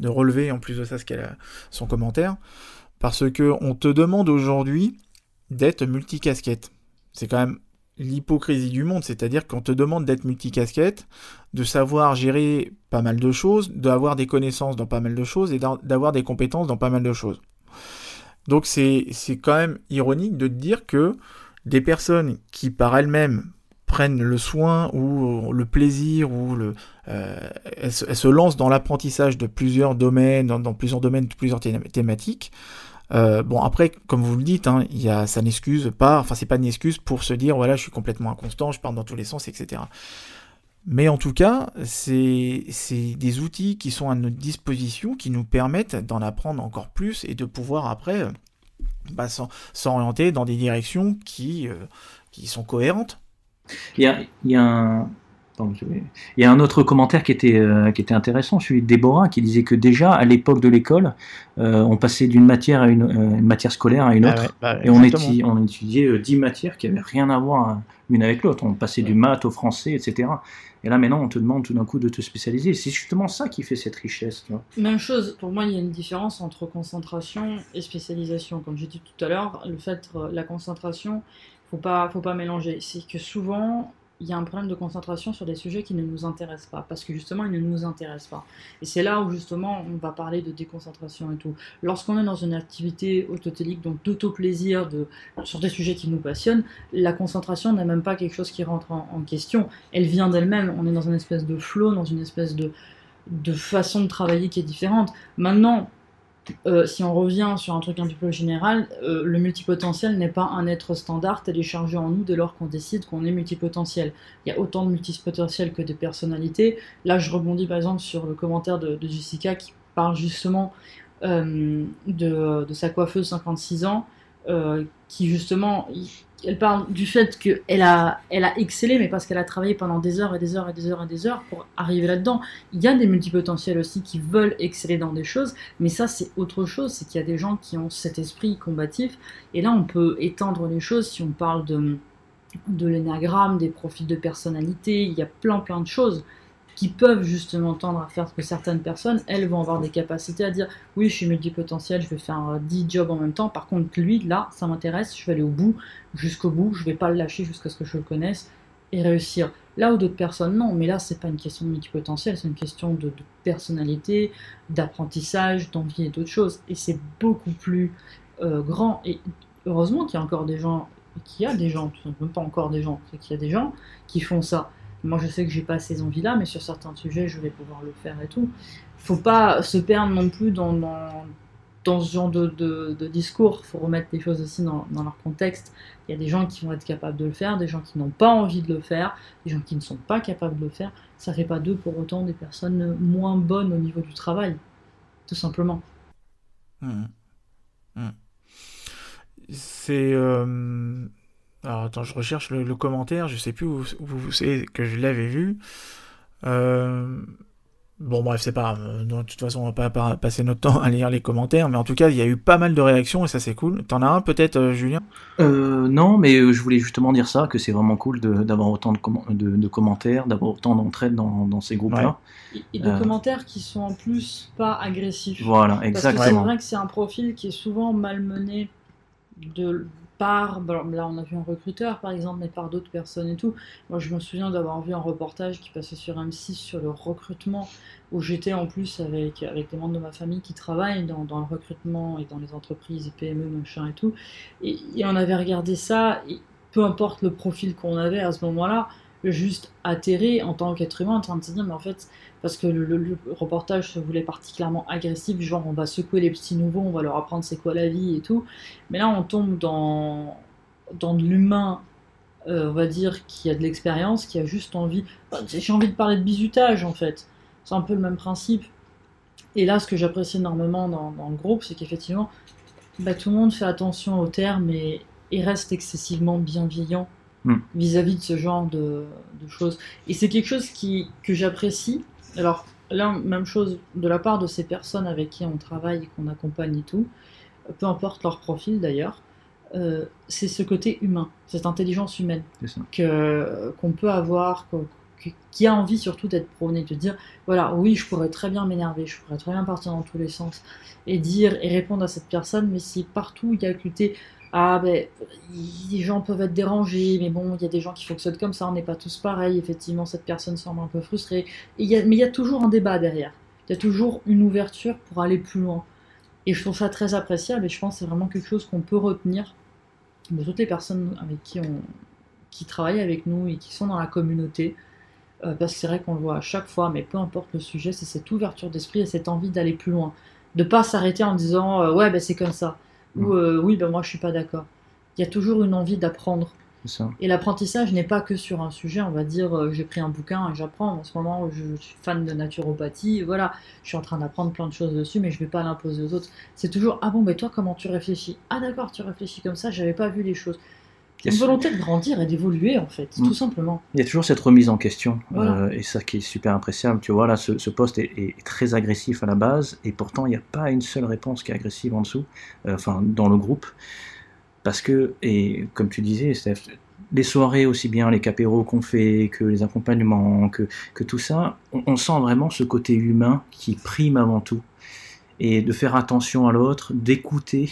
relever en plus de ça son commentaire parce que on te demande aujourd'hui d'être multicasquette c'est quand même l'hypocrisie du monde, c'est-à-dire qu'on te demande d'être multicasquette, de savoir gérer pas mal de choses, d'avoir des connaissances dans pas mal de choses et d'a- d'avoir des compétences dans pas mal de choses. Donc c'est quand même ironique de te dire que des personnes qui par elles-mêmes prennent le soin ou le plaisir ou le, euh, elles, se, elles lancent dans l'apprentissage de plusieurs domaines, dans, plusieurs domaines, plusieurs thé- thématiques, euh, bon après, comme vous le dites, hein, y a, ça n'excuse pas, enfin c'est pas une excuse pour se dire voilà je suis complètement inconstant, je pars dans tous les sens, etc. Mais en tout cas, c'est des outils qui sont à notre disposition, qui nous permettent d'en apprendre encore plus et de pouvoir après euh, bah, s'orienter dans des directions qui, qui sont cohérentes. Il y a, il y a un. pardon, je vais- Il y a un autre commentaire qui était, euh, qui était intéressant, celui de Déborah, qui disait que déjà, à l'époque de l'école, euh, on passait d'une matière à une, euh, une matière scolaire à une Bah autre. ouais, bah Et on, on étudiait euh, 10 matières qui n'avaient rien à voir l'une avec l'autre. On passait du maths au français, etc. Et là, maintenant, on te demande tout d'un coup de te spécialiser. C'est justement ça qui fait cette richesse. Tu vois. Même chose, pour moi, il y a une différence entre concentration et spécialisation. Comme j'ai dit tout à l'heure, le fait, euh, la concentration, faut pas, faut pas mélanger. C'est que souvent, il y a un problème de concentration sur des sujets qui ne nous intéressent pas, parce que justement, ils ne nous intéressent pas. Et c'est là où justement, on va parler de déconcentration et tout. Lorsqu'on est dans une activité autotélique, donc d'auto-plaisir, de, sur des sujets qui nous passionnent, la concentration n'est même pas quelque chose qui rentre en, en question. Elle vient d'elle-même. On est dans une espèce de flow, dans une espèce de de façon de travailler qui est différente. Maintenant, euh, si on revient sur un truc un petit peu général, euh, le multipotentiel n'est pas un être standard téléchargé en nous dès lors qu'on décide qu'on est multipotentiel. Il y a autant de multipotentiels que de personnalités. Là, je rebondis par exemple sur le commentaire de, Jessica qui parle justement euh, de, de sa coiffeuse 56 ans, qui justement, elle parle du fait qu'elle a, elle a excellé, mais parce qu'elle a travaillé pendant des heures et des heures et des heures et des heures pour arriver là-dedans. Il y a des multipotentiels aussi qui veulent exceller dans des choses, mais ça c'est autre chose, c'est qu'il y a des gens qui ont cet esprit combatif, et là on peut étendre les choses. Si on parle de, de l'énagramme, des profils de personnalité, il y a plein plein de choses qui peuvent justement tendre à faire que certaines personnes, elles vont avoir des capacités à dire oui je suis multipotentiel, je vais faire euh, 10 jobs en même temps, par contre lui là ça m'intéresse, je vais aller au bout, jusqu'au bout, je vais pas le lâcher jusqu'à ce que je le connaisse et réussir. Là où d'autres personnes, non. Mais là, c'est pas une question de multipotentiel, c'est une question de, personnalité, d'apprentissage, d'envie et d'autres choses. Et c'est beaucoup plus euh, grand. Et heureusement qu'il y a encore des gens, qu'il y a des gens, simplement pas encore des gens, qu'il y a des gens qui font ça. Moi, je sais que j'ai pas ces envies-là, mais sur certains sujets, je vais pouvoir le faire et tout. Faut pas se perdre non plus dans, dans, dans ce genre de, de, de discours. Faut remettre les choses aussi dans, dans, leur contexte. Il y a des gens qui vont être capables de le faire, des gens qui n'ont pas envie de le faire, des gens qui ne sont pas capables de le faire. Ça fait pas d'eux pour autant des personnes moins bonnes au niveau du travail, tout simplement. Mmh. Mmh. C'est. Euh... Alors attends, je recherche le, le, commentaire, je sais plus où, où c'est que je l'avais vu. Euh... Bon, bref, c'est pas grave. De toute façon, on va pas, pas, passer notre temps à lire les commentaires, mais en tout cas, il y a eu pas mal de réactions et ça, c'est cool. T'en as un peut-être, euh, Julien? Euh, Non, mais je voulais justement dire ça, que c'est vraiment cool d'avoir autant de, com de, de commentaires, d'avoir autant d'entraide dans, dans, ces groupes-là. Ouais. Et, et, de euh... commentaires qui sont en plus pas agressifs. Voilà, exactement. Parce que c'est vrai que c'est un profil qui est souvent malmené de par, là on a vu un recruteur par exemple, mais par d'autres personnes et tout. Moi je me souviens d'avoir vu un reportage qui passait sur M6 sur le recrutement, où j'étais en plus avec, avec des membres de ma famille qui travaillent dans, le recrutement et dans les entreprises, PME, machin et tout. Et, et on avait regardé ça, et peu importe le profil qu'on avait à ce moment-là, juste atterré en tant qu'être humain en train de se dire mais en fait parce que le, reportage se voulait particulièrement agressif genre on va secouer les petits nouveaux on va leur apprendre c'est quoi la vie et tout. Mais là on tombe dans dans de l'humain euh, on va dire qui a de l'expérience qui a juste envie j'ai envie de parler de bizutage en fait. C'est un peu le même principe. Et là ce que j'apprécie énormément dans, le groupe c'est qu'effectivement bah, tout le monde fait attention aux termes et reste excessivement bienveillant vis-à-vis -vis de ce genre de, de choses. Et c'est quelque chose qui, que j'apprécie. Alors là, même chose de la part de ces personnes avec qui on travaille, qu'on accompagne et tout, peu importe leur profil d'ailleurs, euh, c'est ce côté humain, cette intelligence humaine que qu'on peut avoir, qu qui a envie surtout d'être prôné, de dire voilà, oui, je pourrais très bien m'énerver, je pourrais très bien partir dans tous les sens et dire et répondre à cette personne, mais si partout il y a côté ah ben les gens peuvent être dérangés, mais bon, il y a des gens qui fonctionnent comme ça, on n'est pas tous pareils, effectivement cette personne semble un peu frustrée. Mais il y a toujours un débat derrière, il y a toujours une ouverture pour aller plus loin. Et je trouve ça très appréciable et je pense que c'est vraiment quelque chose qu'on peut retenir de toutes les personnes avec qui on qui travaillent avec nous et qui sont dans la communauté. Euh, parce que c'est vrai qu'on le voit à chaque fois, mais peu importe le sujet, c'est cette ouverture d'esprit et cette envie d'aller plus loin. De pas s'arrêter en disant euh, ouais ben c'est comme ça ou euh, oui, ben moi je suis pas d'accord. Il y a toujours une envie d'apprendre. Et l'apprentissage n'est pas que sur un sujet, on va dire euh, j'ai pris un bouquin et j'apprends. En ce moment, je suis fan de naturopathie, voilà, je suis en train d'apprendre plein de choses dessus, mais je vais pas l'imposer aux autres. C'est toujours ah bon, mais toi comment tu réfléchis? Ah d'accord, tu réfléchis comme ça, j'avais pas vu les choses. Une volonté de grandir et d'évoluer en fait, mmh. tout simplement. Il y a toujours cette remise en question voilà. euh, et ça qui est super appréciable. Tu vois là, ce, ce poste est, est, très agressif à la base et pourtant il n'y a pas une seule réponse qui est agressive en dessous, euh, enfin dans le groupe, parce que et comme tu disais, Steph, les soirées aussi bien les capéros qu'on fait que les accompagnements, que, que tout ça, on, on sent vraiment ce côté humain qui prime avant tout et de faire attention à l'autre, d'écouter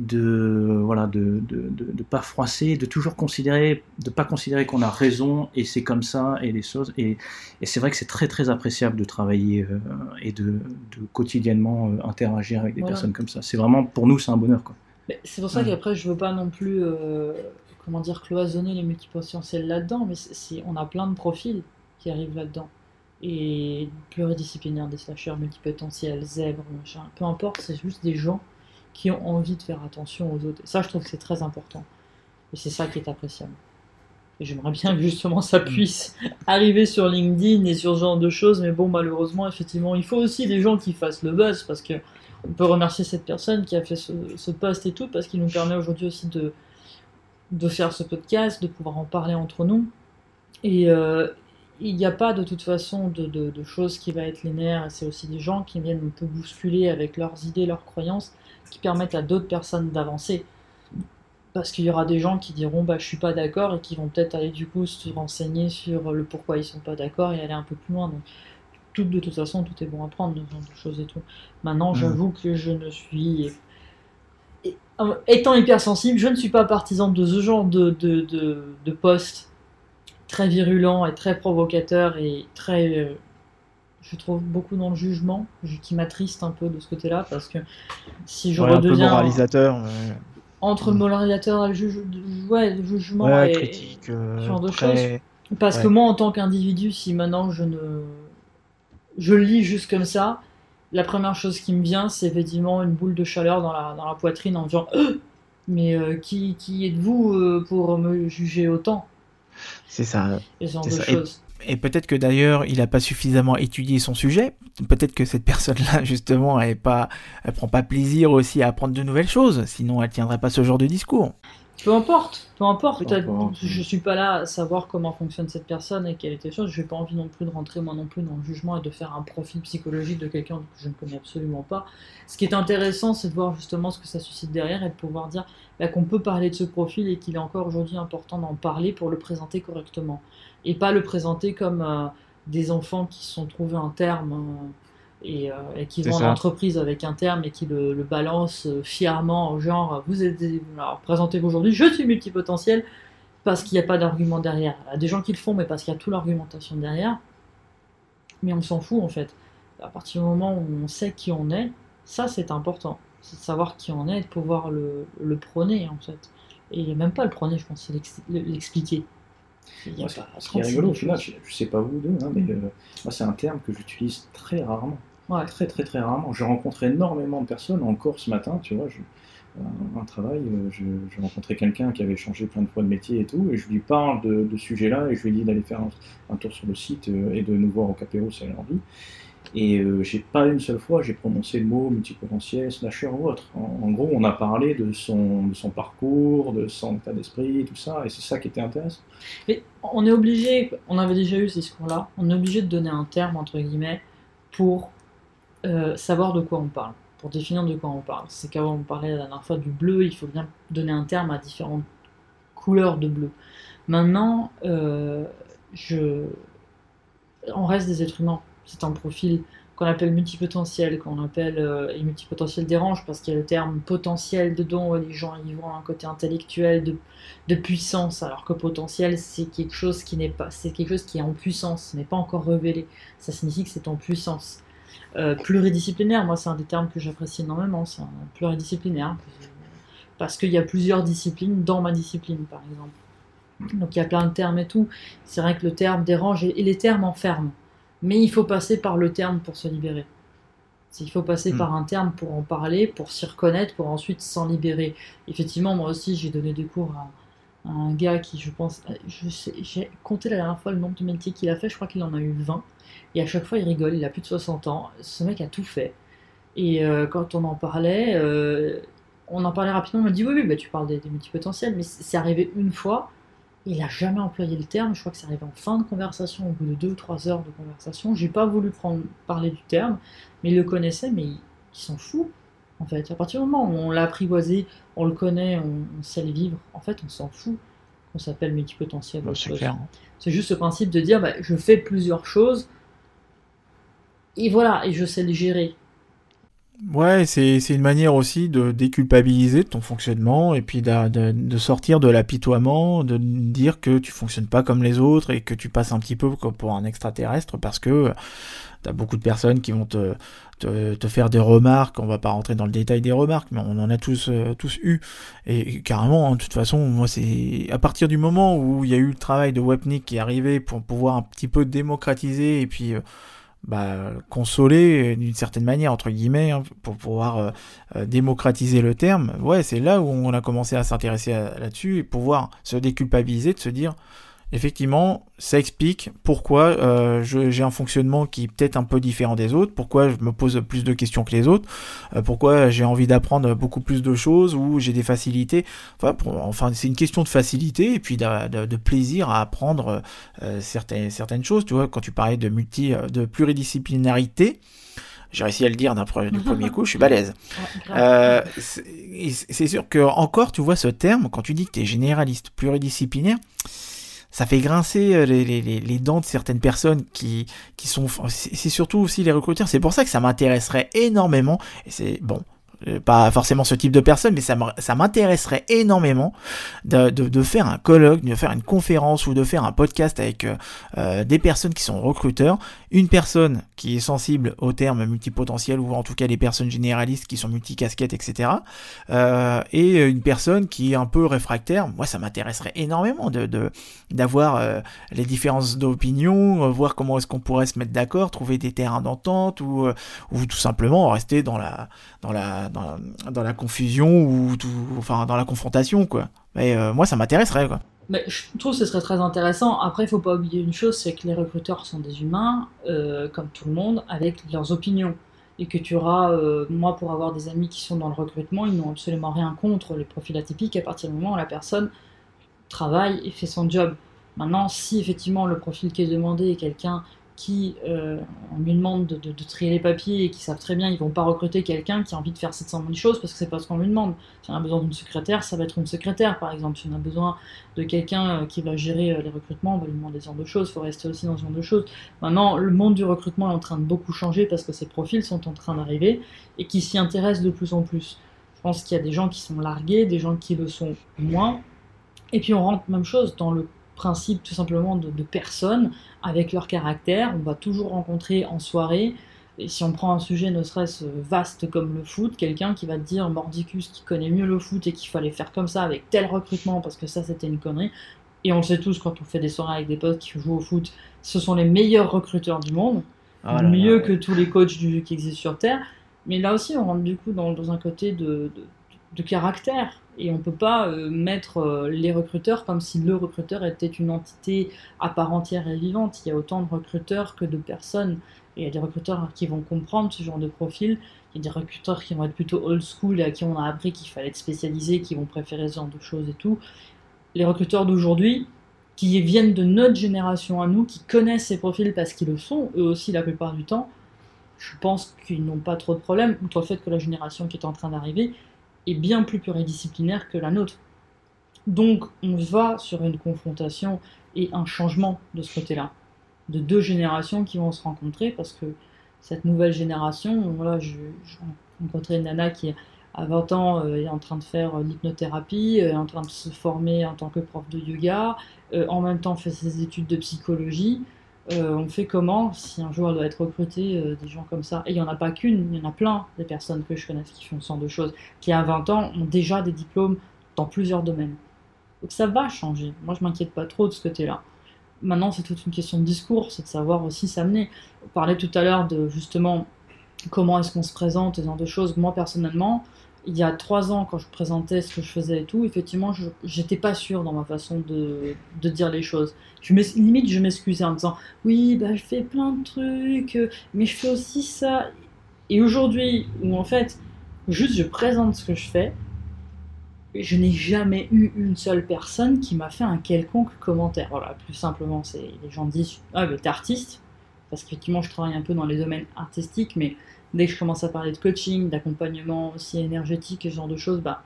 de voilà de, de, de, de, pas froisser, de toujours considérer, de pas considérer qu'on a raison et c'est comme ça et les choses et, et c'est vrai que c'est très très appréciable de travailler euh, et de, quotidiennement euh, interagir avec des voilà. personnes comme ça. C'est vraiment pour nous c'est un bonheur quoi. C'est pour ça ouais. qu'après je veux pas non plus euh, comment dire cloisonner les multipotentiels là-dedans, mais c'est on a plein de profils qui arrivent là-dedans et pluridisciplinaires des slashers multipotentiels, zèbres, machin, peu importe, c'est juste des gens qui ont envie de faire attention aux autres. Et ça, je trouve que c'est très important. Et c'est ça qui est appréciable. Et j'aimerais bien que justement ça puisse arriver sur LinkedIn et sur ce genre de choses, mais bon, malheureusement, effectivement, il faut aussi des gens qui fassent le buzz, parce que on peut remercier cette personne qui a fait ce, ce post et tout, parce qu'il nous permet aujourd'hui aussi de, de faire ce podcast, de pouvoir en parler entre nous. Et euh, il n'y a pas de toute façon de, de, de choses qui va être linéaire, c'est aussi des gens qui viennent un peu bousculer avec leurs idées, leurs croyances, qui permettent à d'autres personnes d'avancer. Parce qu'il y aura des gens qui diront bah je suis pas d'accord et qui vont peut-être aller du coup se renseigner sur le pourquoi ils sont pas d'accord et aller un peu plus loin. Donc tout, de toute façon tout est bon à prendre, ce genre de choses et tout. Maintenant j'avoue mmh. que je ne suis étant hypersensible, je ne suis pas partisan de ce genre de, de, de, de poste très virulent et très provocateur et très, euh, je trouve, beaucoup dans le jugement, qui m'attriste un peu de ce côté-là, parce que si je Ouais, un peu redeviens moralisateur. ouais. entre Mm. moralisateur et le, juge, ouais, le jugement et, critique. euh, ce genre de très- Parce que moi, en tant qu'individu, si maintenant je ne. Je lis juste comme ça, la première chose qui me vient, c'est effectivement une boule de chaleur dans la, dans la poitrine en disant Euh, Mais euh, qui, qui êtes-vous euh, pour me juger autant? C'est ça. Et ce genre C'est de ça. Et- choses. Et peut-être que d'ailleurs, il n'a pas suffisamment étudié son sujet. Peut-être que cette personne-là, justement, elle, elle prend pas plaisir aussi à apprendre de nouvelles choses. Sinon, elle tiendrait pas ce genre de discours. Peu importe, peu importe. Peut-être, je suis pas là à savoir comment fonctionne cette personne et quelle était les choses. Je n'ai pas envie non plus de rentrer moi non plus dans le jugement et de faire un profil psychologique de quelqu'un que je ne connais absolument pas. Ce qui est intéressant, c'est de voir justement ce que ça suscite derrière et de pouvoir dire bah, qu'on peut parler de ce profil et qu'il est encore aujourd'hui important d'en parler pour le présenter correctement et pas le présenter comme euh, des enfants qui se sont trouvés un terme. euh, et, euh, et qui C'est vont en ça. entreprise avec un terme et qui le, le balancent euh, fièrement, genre vous êtes alors, présentez-vous aujourd'hui, je suis multipotentiel parce qu'il n'y a pas d'argument derrière. Il y a des gens qui le font, mais parce qu'il y a toute l'argumentation derrière. Mais on s'en fout en fait. À partir du moment où on sait qui on est, ça c'est important. C'est de savoir qui on est et de pouvoir le, le prôner en fait. Et même pas le prôner, je pense, c'est l'ex- l'expliquer. Il y a Moi, ce pas ce qui est 36 rigolo au je, je sais pas vous deux, hein, mais euh, moi c'est un terme que j'utilise très rarement. Ouais. Très très très rarement. J'ai rencontré énormément de personnes encore ce matin, tu vois, je, un, travail, euh, je- j'ai rencontré quelqu'un qui avait changé plein de fois de métier et tout, et je lui parle de, de ce sujet-là, et je lui dis d'aller faire un, un tour sur le site euh, et de nous voir au Capéro si elle a envie. Et euh, j'ai pas une seule fois j'ai prononcé le mot multipotentiel, slasher ou autre. En, en gros, on a parlé de son, de son parcours, de son état d'esprit, tout ça, et c'est ça qui était intéressant. Mais on est obligé, on avait déjà eu ce discours-là, on est obligé de donner un terme, entre guillemets, pour euh, savoir de quoi on parle, pour définir de quoi on parle. C'est qu'avant on parlait la dernière fois du bleu, il faut bien donner un terme à différentes couleurs de bleu. Maintenant, euh, je... on reste des êtres humains. C'est un profil qu'on appelle multipotentiel, qu'on appelle euh, et multipotentiel dérange parce qu'il y a le terme potentiel dedans, les gens y voient un côté intellectuel de de puissance, alors que potentiel c'est quelque chose qui n'est pas, c'est quelque chose qui est en puissance, ce n'est pas encore révélé. Ça signifie que c'est en puissance. Euh, pluridisciplinaire, moi c'est un des termes que j'apprécie énormément, c'est un pluridisciplinaire, parce qu'il y a plusieurs disciplines dans ma discipline par exemple. Donc il y a plein de termes et tout. C'est vrai que le terme dérange et, et les termes enferment, mais il faut passer par le terme pour se libérer. Il faut passer Mm. par un terme pour en parler, pour s'y reconnaître, pour ensuite s'en libérer. Effectivement, moi aussi, j'ai donné des cours à, un gars qui, je pense, sais- j'ai compté la dernière fois le nombre de métiers qu'il a fait, je crois qu'il en a eu 20. Et à chaque fois, il rigole, il a plus de 60 ans. Ce mec a tout fait. Et euh, quand on en parlait, euh, on en parlait rapidement, on m'a dit oui, oui, bah, tu parles des, des multipotentiels, mais c'est arrivé une fois. Il n'a jamais employé le terme, je crois que c'est arrivé en fin de conversation, au bout de 2 ou 3 heures de conversation. J'ai pas voulu prendre, parler du terme, mais il le connaissait, mais il, il s'en fout. En fait, à partir du moment où on l'a apprivoisé, on le connaît, on, on sait le vivre, en fait, on s'en fout qu'on s'appelle multipotentiel. ou Bah. C'est juste ce principe de dire, bah, je fais plusieurs choses, et voilà, et je sais les gérer. Ouais, c'est une manière aussi de déculpabiliser ton fonctionnement et puis de, de sortir de l'apitoiement, de dire que tu fonctionnes pas comme les autres et que tu passes un petit peu comme pour un extraterrestre parce que t'as beaucoup de personnes qui vont te, te, faire des remarques. On va pas rentrer dans le détail des remarques, mais on en a tous euh, tous eu. Et carrément, hein, de toute façon, moi c'est à partir du moment où il y a eu le travail de Webnik qui est arrivé pour pouvoir un petit peu démocratiser et puis euh, bah, consoler euh, d'une certaine manière entre guillemets hein, pour pouvoir euh, euh, démocratiser le terme. Ouais c'est là où on a commencé à s'intéresser là-dessus et pouvoir se déculpabiliser de se dire effectivement ça explique pourquoi euh, j'ai un fonctionnement qui est peut-être un peu différent des autres pourquoi je me pose plus de questions que les autres euh, pourquoi j'ai envie d'apprendre beaucoup plus de choses ou j'ai des facilités enfin, pour- enfin c'est une question de facilité et puis de, de- de plaisir à apprendre euh, certaines, certaines choses. Tu vois, quand tu parlais de multi, euh, de pluridisciplinarité, j'ai réussi à le dire d'un pre- du premier coup, je suis balèze. Ouais. Euh, c'est c'est sûr que encore, tu vois ce terme, quand tu dis que tu es généraliste, pluridisciplinaire, ça fait grincer euh, les, dents de certaines personnes qui, qui sont... C'est surtout aussi les recruteurs. C'est pour ça que ça m'intéresserait énormément. Et c'est bon. Euh, pas forcément ce type de personne, mais ça m'intéresserait énormément de, de, faire un colloque, de faire une conférence ou de faire un podcast avec euh, des personnes qui sont recruteurs, une personne qui est sensible au terme multipotentiel ou en tout cas les personnes généralistes qui sont multicasquettes, etc. Euh, et une personne qui est un peu réfractaire. Moi, ça m'intéresserait énormément de d'avoir les différences d'opinion, voir comment est-ce qu'on pourrait se mettre d'accord, trouver des terrains d'entente ou, ou tout simplement rester dans la dans la dans, la confusion ou tout, enfin dans la confrontation quoi. Mais euh, moi ça m'intéresserait quoi. Mais je trouve que ce serait très intéressant. Après, il faut pas oublier une chose, c'est que les recruteurs sont des humains, euh, comme tout le monde, avec leurs opinions. Et que tu auras, euh, moi, pour avoir des amis qui sont dans le recrutement, ils n'ont absolument rien contre les profils atypiques à partir du moment où la personne travaille et fait son job. Maintenant, si effectivement le profil qui est demandé est quelqu'un qui, euh, on lui demande de, trier les papiers et qui savent très bien, ils vont pas recruter quelqu'un qui a envie de faire 700 000 choses parce que c'est pas ce qu'on lui demande. Si on a besoin d'une secrétaire, ça va être une secrétaire par exemple. Si on a besoin de quelqu'un euh, qui va gérer euh, les recrutements, on va lui demander ce genre de choses. Il faut rester aussi dans ce genre de choses. Maintenant, le monde du recrutement est en train de beaucoup changer parce que ces profils sont en train d'arriver et qui s'y intéressent de plus en plus. Je pense qu'il y a des gens qui sont largués, des gens qui le sont moins. Et puis on rentre même chose dans le principe tout simplement de, personnes avec leur caractère. On va toujours rencontrer en soirée, et si on prend un sujet ne serait-ce vaste comme le foot, quelqu'un qui va te dire Mordicus qui connaît mieux le foot et qu'il fallait faire comme ça avec tel recrutement parce que ça c'était une connerie. Et on le sait tous quand on fait des soirées avec des potes qui jouent au foot, ce sont les meilleurs recruteurs du monde, oh mieux que tous les coachs du, qui existent sur Terre. Mais là aussi, on rentre du coup dans, un côté de, de caractère. Et on ne peut pas euh, mettre euh, les recruteurs comme si le recruteur était une entité à part entière et vivante. Il y a autant de recruteurs que de personnes. Et il y a des recruteurs qui vont comprendre ce genre de profil. Il y a des recruteurs qui vont être plutôt old school et à qui on a appris qu'il fallait être spécialisé, qui vont préférer ce genre de choses et tout. Les recruteurs d'aujourd'hui, qui viennent de notre génération à nous, qui connaissent ces profils parce qu'ils le sont, eux aussi la plupart du temps, je pense qu'ils n'ont pas trop de problèmes, outre le fait que la génération qui est en train d'arriver, bien plus pluridisciplinaire que la nôtre. Donc on va sur une confrontation et un changement de ce côté-là, de deux générations qui vont se rencontrer parce que cette nouvelle génération, voilà, j'ai rencontré une nana qui à 20 ans euh, est en train de faire euh, l'hypnothérapie, euh, est en train de se former en tant que prof de yoga, en même temps fait ses études de psychologie. Euh, on fait comment si un jour elle doit être recruté, euh, des gens comme ça? Et il n'y en a pas qu'une, il y en a plein des personnes que je connais qui font ce de choses, qui à 20 ans ont déjà des diplômes dans plusieurs domaines. Donc ça va changer. Moi je m'inquiète pas trop de ce côté-là. Maintenant c'est toute une question de discours, c'est de savoir aussi s'amener. On parlait tout à l'heure de justement comment est-ce qu'on se présente, ce genre de choses. Moi personnellement, il y a trois ans, quand je présentais ce que je faisais et tout, effectivement, j'étais pas sûre dans ma façon de, de dire les choses. Je limite, je m'excusais en disant Oui, bah, je fais plein de trucs, mais je fais aussi ça. Et aujourd'hui, où en fait, juste je présente ce que je fais, je n'ai jamais eu une seule personne qui m'a fait un quelconque commentaire. Voilà, plus simplement, c'est les gens disent Ah, mais t'es artiste Parce qu'effectivement, je travaille un peu dans les domaines artistiques, mais dès que je commence à parler de coaching, d'accompagnement aussi énergétique et ce genre de choses, bah,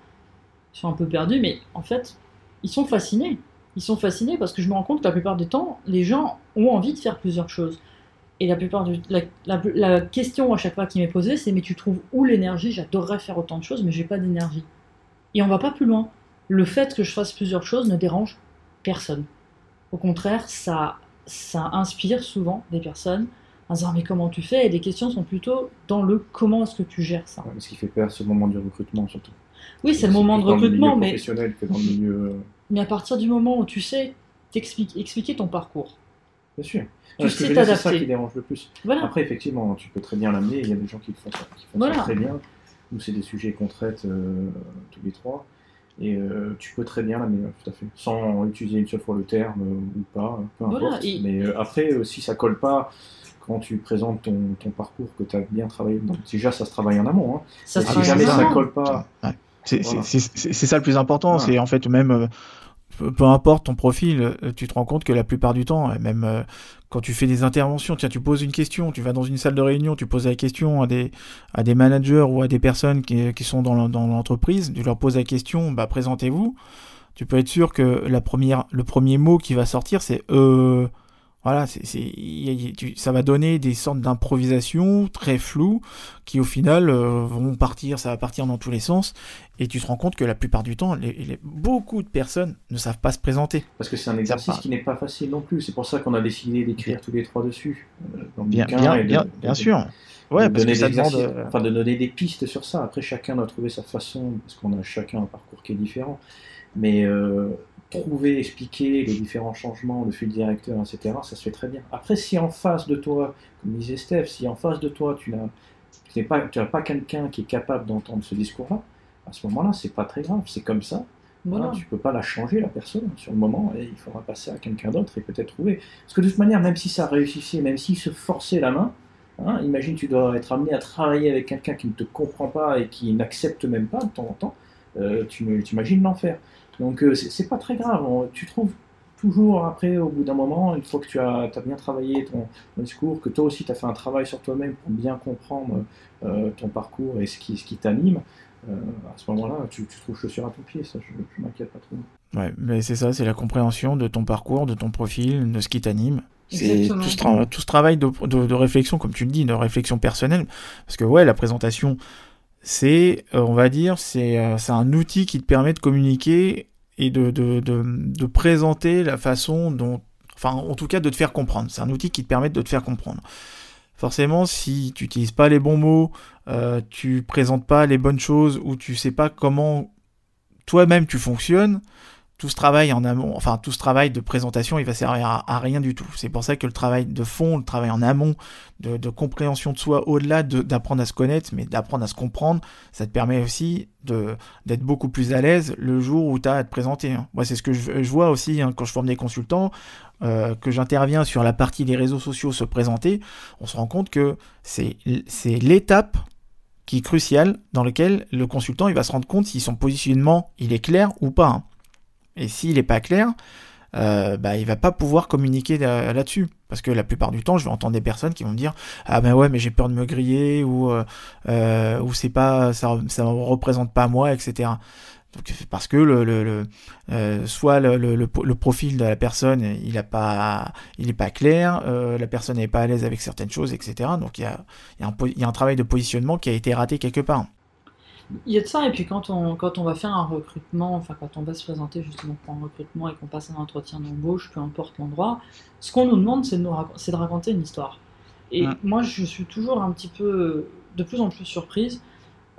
ils sont un peu perdus, mais en fait, ils sont fascinés. Ils sont fascinés parce que je me rends compte que la plupart du temps, les gens ont envie de faire plusieurs choses. Et la plupart du la, la, question à chaque fois qui m'est posée, c'est mais tu trouves où l'énergie? J'adorerais faire autant de choses, mais j'ai pas d'énergie. Et on va pas plus loin. Le fait que je fasse plusieurs choses ne dérange personne. Au contraire, ça, ça inspire souvent des personnes en disant mais comment tu fais? Et les questions sont plutôt dans le comment est-ce que tu gères ça. ce qui fait peur, c'est le moment du recrutement surtout. Oui, c'est le moment de recrutement, mais. professionnel que dans le milieu. Euh, mais à partir du moment où tu sais expliquer ton parcours. Bien sûr. Tu sais t'adapter. C'est ça qui dérange le plus. Après, effectivement, tu peux très bien l'amener. Il y a des gens qui le font, qui font ça très bien. Nous, c'est des sujets qu'on traite euh, tous les trois. Et euh, tu peux très bien l'amener, tout à fait. Sans utiliser une seule fois le terme ou pas, peu importe. Mais après, si ça colle pas, quand tu présentes ton, ton parcours que tu as bien travaillé, donc déjà ça se travaille en amont. Hein. Ça si jamais ça colle pas. C'est ça le plus important, c'est en fait même euh, peu importe ton profil, euh, tu te rends compte que la plupart du temps, même euh, quand tu fais des interventions, tiens, tu poses une question, tu vas dans une salle de réunion, tu poses la question à des, à des managers ou à des personnes qui, qui sont dans l'entreprise, tu leur poses la question, bah, présentez-vous. Tu peux être sûr que la première, le premier mot qui va sortir, c'est euh, Voilà, c'est, c'est, y a- y a- tu- ça va donner des sortes d'improvisation très floues qui au final euh, vont partir, ça va partir dans tous les sens et tu te rends compte que la plupart du temps, les, les- beaucoup de personnes ne savent pas se présenter. Parce que c'est un exercice qui n'est pas facile non plus. C'est pour ça qu'on a décidé d'écrire tous les trois dessus. euh, dans le Bien, bien, et de- bien, bien de- sûr. Ouais, de parce que donner ça des demande. exercices- euh, enfin, de donner des pistes sur ça. Après, chacun doit trouver sa façon, parce qu'on a chacun un parcours qui est différent. Mais euh, trouver, expliquer les différents changements, le fil directeur, etc., ça se fait très bien. Après, si en face de toi, comme disait Steph, si en face de toi, tu n'as pas, tu pas quelqu'un qui est capable d'entendre ce discours-là, à ce moment-là, c'est pas très grave, c'est comme ça. Voilà. Voilà, tu peux pas la changer, la personne, sur le moment, et il faudra passer à quelqu'un d'autre et peut-être trouver. Parce que de toute manière, même si ça réussissait, même s'il se forçait la main, hein, imagine tu dois être amené à travailler avec quelqu'un qui ne te comprend pas et qui n'accepte même pas de temps en temps, euh, tu imagines l'enfer. Donc euh, c'est pas très grave, On- tu trouves toujours après, au bout d'un moment, une fois que tu as, as bien travaillé ton, ton discours, que toi aussi tu as fait un travail sur toi-même pour bien comprendre euh, ton parcours et ce qui, ce qui t'anime, euh, à ce moment-là, tu, tu trouves chaussure à ton pied, ça, je, je m'inquiète pas trop. Ouais, mais c'est ça, c'est la compréhension de ton parcours, de ton profil, de ce qui t'anime. C'est tout ce, tout ce travail de, de- de réflexion, comme tu le dis, de réflexion personnelle. Parce que ouais, la présentation, c'est, euh, on va dire, c'est euh, c'est un outil qui te permet de communiquer et de présenter la façon dont... Enfin, en tout cas, de te faire comprendre. C'est un outil qui te permet de te faire comprendre. Forcément, si tu n'utilises pas les bons mots, euh, tu présentes pas les bonnes choses ou tu sais pas comment toi-même tu fonctionnes, tout ce travail en amont, enfin tout ce travail de présentation, il va servir à, rien du tout. C'est pour ça que le travail de fond, le travail en amont, de, compréhension de soi, au-delà de- d'apprendre à se connaître, mais d'apprendre à se comprendre, ça te permet aussi d'être beaucoup plus à l'aise le jour où tu as à te présenter. hein. Moi, c'est ce que je, vois aussi hein, quand je forme des consultants, euh, que j'interviens sur la partie des réseaux sociaux se présenter, on se rend compte que c'est c'est l'étape qui est cruciale dans laquelle le consultant il va se rendre compte si son positionnement il est clair ou pas. hein. Et s'il n'est pas clair, euh, bah, il va pas pouvoir communiquer là- là-dessus. Parce que la plupart du temps, je vais entendre des personnes qui vont me dire Ah ben ouais, mais j'ai peur de me griller, ou, euh, euh, ou c'est pas, ça ne représente pas moi, etc. Donc, parce que le, le, euh, soit le, le, profil de la personne il n'est pas, pas clair, euh, la personne n'est pas à l'aise avec certaines choses, etc. Donc il y a, y a un travail de positionnement qui a été raté quelque part. Il y a de ça, et puis quand on, quand on va faire un recrutement, enfin quand on va se présenter justement pour un recrutement et qu'on passe un entretien d'embauche, peu importe l'endroit, ce qu'on nous demande, c'est de, nous rac- c'est de raconter une histoire. Et moi, je suis toujours un petit peu, de plus en plus surprise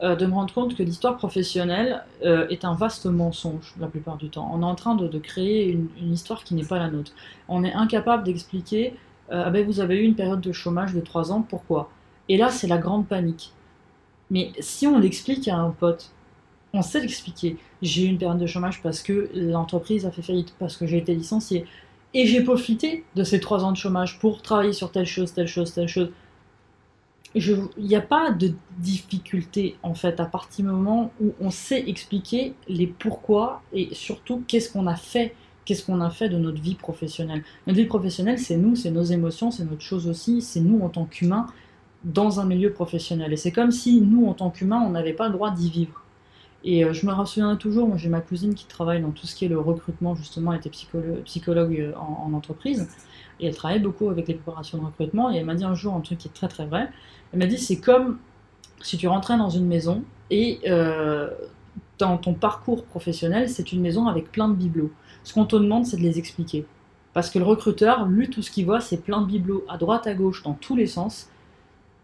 euh, de me rendre compte que l'histoire professionnelle euh, est un vaste mensonge la plupart du temps. On est en train de, de créer une, une histoire qui n'est pas la nôtre. On est incapable d'expliquer euh, ah ben, vous avez eu une période de chômage de 3 ans, pourquoi? Et là, c'est la grande panique. Mais si on l'explique à un pote, on sait l'expliquer. J'ai eu une période de chômage parce que l'entreprise a fait faillite, parce que j'ai été licencié. Et j'ai profité de ces trois ans de chômage pour travailler sur telle chose, telle chose, telle chose. Il n'y a pas de difficulté en fait à partir du moment où on sait expliquer les pourquoi et surtout qu'est-ce qu'on a fait, qu'est-ce qu'on a fait de notre vie professionnelle. Notre vie professionnelle, c'est nous, c'est nos émotions, c'est notre chose aussi, c'est nous en tant qu'humains dans un milieu professionnel. Et c'est comme si nous, en tant qu'humains, on n'avait pas le droit d'y vivre. Et euh, je me souviens toujours, j'ai ma cousine qui travaille dans tout ce qui est le recrutement, justement, elle était psycholo- psychologue euh, en, en entreprise, et elle travaille beaucoup avec les préparations de recrutement, et elle m'a dit un jour un truc qui est très très vrai, elle m'a dit c'est comme si tu rentrais dans une maison, et euh, dans ton parcours professionnel, c'est une maison avec plein de bibelots. Ce qu'on te demande, c'est de les expliquer. Parce que le recruteur, lui, tout ce qu'il voit, c'est plein de bibelots à droite, à gauche, dans tous les sens,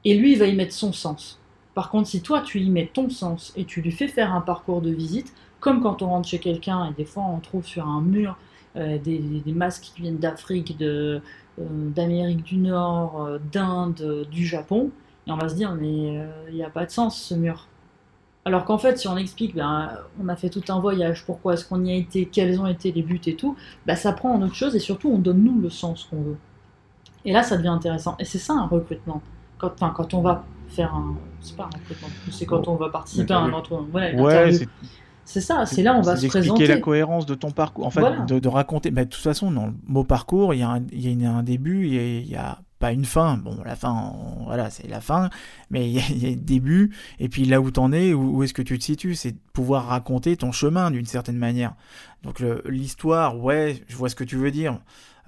et lui, il va y mettre son sens. Par contre, si toi, tu y mets ton sens et tu lui fais faire un parcours de visite, comme quand on rentre chez quelqu'un et des fois on trouve sur un mur euh, des, masques qui viennent d'Afrique, euh, d'Amérique du Nord, euh, d'Inde, du Japon, et on va se dire, mais il n'y a pas de sens ce mur. Alors qu'en fait, si on explique, ben, on a fait tout un voyage, pourquoi est-ce qu'on y a été, quels ont été les buts et tout, ben, ça prend en autre chose et surtout on donne nous le sens qu'on veut. Et là, ça devient intéressant. Et c'est ça un recrutement. Quand, quand on va faire un. C'est pas un recrutement, c'est quand on va participer à un entretien. Ouais, c'est c'est ça, c'est là on va c'est se présenter. la cohérence de ton parcours. En fait, Voilà. de, de raconter. bah, de toute façon, dans le mot parcours, il y a un, il y a une- un début et il y a pas une fin. Bon, la fin, voilà, c'est la fin, mais il y, a le début, et puis là où t'en es, où, est-ce que tu te situes, c'est de pouvoir raconter ton chemin d'une certaine manière. Donc l'histoire, ouais, je vois ce que tu veux dire.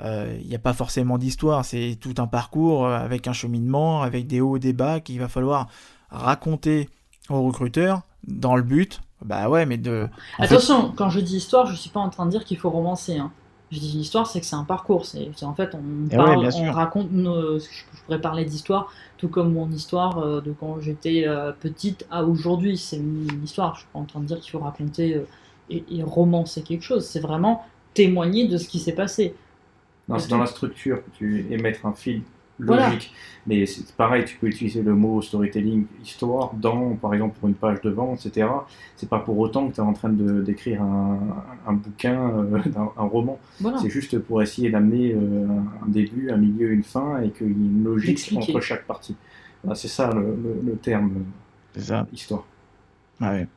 Euh, il n'y a pas forcément d'histoire, c'est tout un parcours euh, avec un cheminement, avec des hauts et des bas qu'il va falloir raconter aux recruteurs dans le but, bah ouais, mais de. Attention, quand je dis histoire, je suis pas en train de dire qu'il faut romancer. Hein. Je dis histoire, c'est que c'est un parcours. C'est en fait, on, eh on raconte. je, pourrais parler d'histoire, tout comme mon histoire euh, de quand j'étais petite à aujourd'hui. C'est une, histoire. Je suis pas en train de dire qu'il faut raconter et, et romancer quelque chose. C'est vraiment témoigner de ce qui s'est passé. C'est dans la structure que tu et mettre un fil logique. Mais c'est pareil, tu peux utiliser le mot storytelling, histoire, dans, par exemple, pour une page de vente, etc. C'est pas pour autant que tu es en train de d'écrire un, un, bouquin, euh, un, roman. C'est juste pour essayer d'amener euh, un début, un milieu, une fin, et qu'il y ait une logique entre chaque partie. c'est ça le, le, terme ça. histoire. ouais.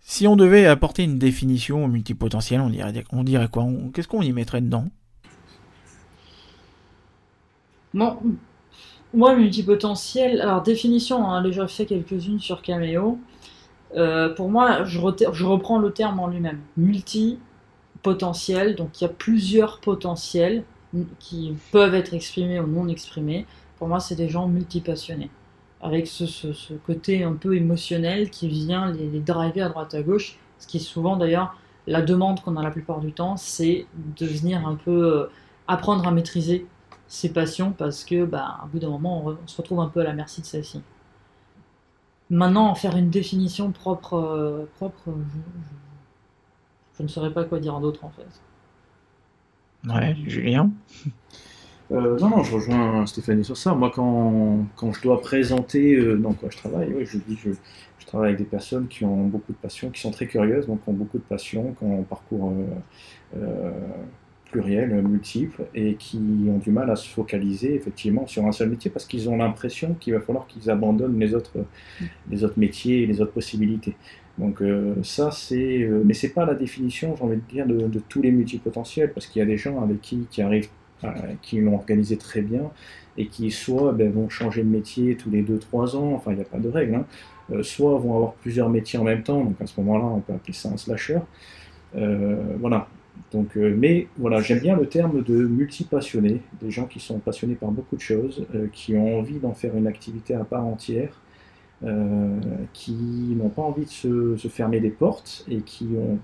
Si on devait apporter une définition au multipotentiel, on dirait, on dirait quoi? Qu'est-ce qu'on y mettrait dedans? Bon, moi, multipotentiel, alors définition, hein, déjà fait quelques-unes sur Cameo. Euh, pour moi, je, je, reprends le terme en lui-même. Multipotentiel, donc il y a plusieurs potentiels qui peuvent être exprimés ou non exprimés. Pour moi, c'est des gens multipassionnés, avec ce, ce, côté un peu émotionnel qui vient les, driver à droite à gauche, ce qui est souvent d'ailleurs la demande qu'on a la plupart du temps, c'est de venir un peu euh, apprendre à maîtriser ses passions parce que, bah, bout d'un moment, on, se retrouve un peu à la merci de celle-ci. Maintenant, en faire une définition propre, euh, propre je, ne saurais pas quoi dire d'autre en fait. Ouais, Julien? Euh, non, non, je rejoins Stéphanie sur ça. Moi, quand, quand je dois présenter euh, dans quoi je travaille, je dis je, je, travaille avec des personnes qui ont beaucoup de passion, qui sont très curieuses, donc qui ont beaucoup de passion, qui ont un parcours pluriels, multiples, et qui ont du mal à se focaliser effectivement sur un seul métier parce qu'ils ont l'impression qu'il va falloir qu'ils abandonnent les autres, les autres métiers et les autres possibilités. Donc euh, ça, c'est... Euh, mais c'est pas la définition, j'ai envie de dire, de, tous les multipotentiels, parce qu'il y a des gens avec qui, qui arrivent, qui l'ont organisé très bien, et qui soit ben, vont changer de métier tous les 2-3 ans, enfin il n'y a pas de règle, hein, euh, soit vont avoir plusieurs métiers en même temps, donc à ce moment-là on peut appeler ça un slasher. voilà, donc, euh, mais voilà, j'aime bien le terme de multi-passionnés, des gens qui sont passionnés par beaucoup de choses, euh, qui ont envie d'en faire une activité à part entière, euh, qui n'ont pas envie de se, fermer des portes et qui ont,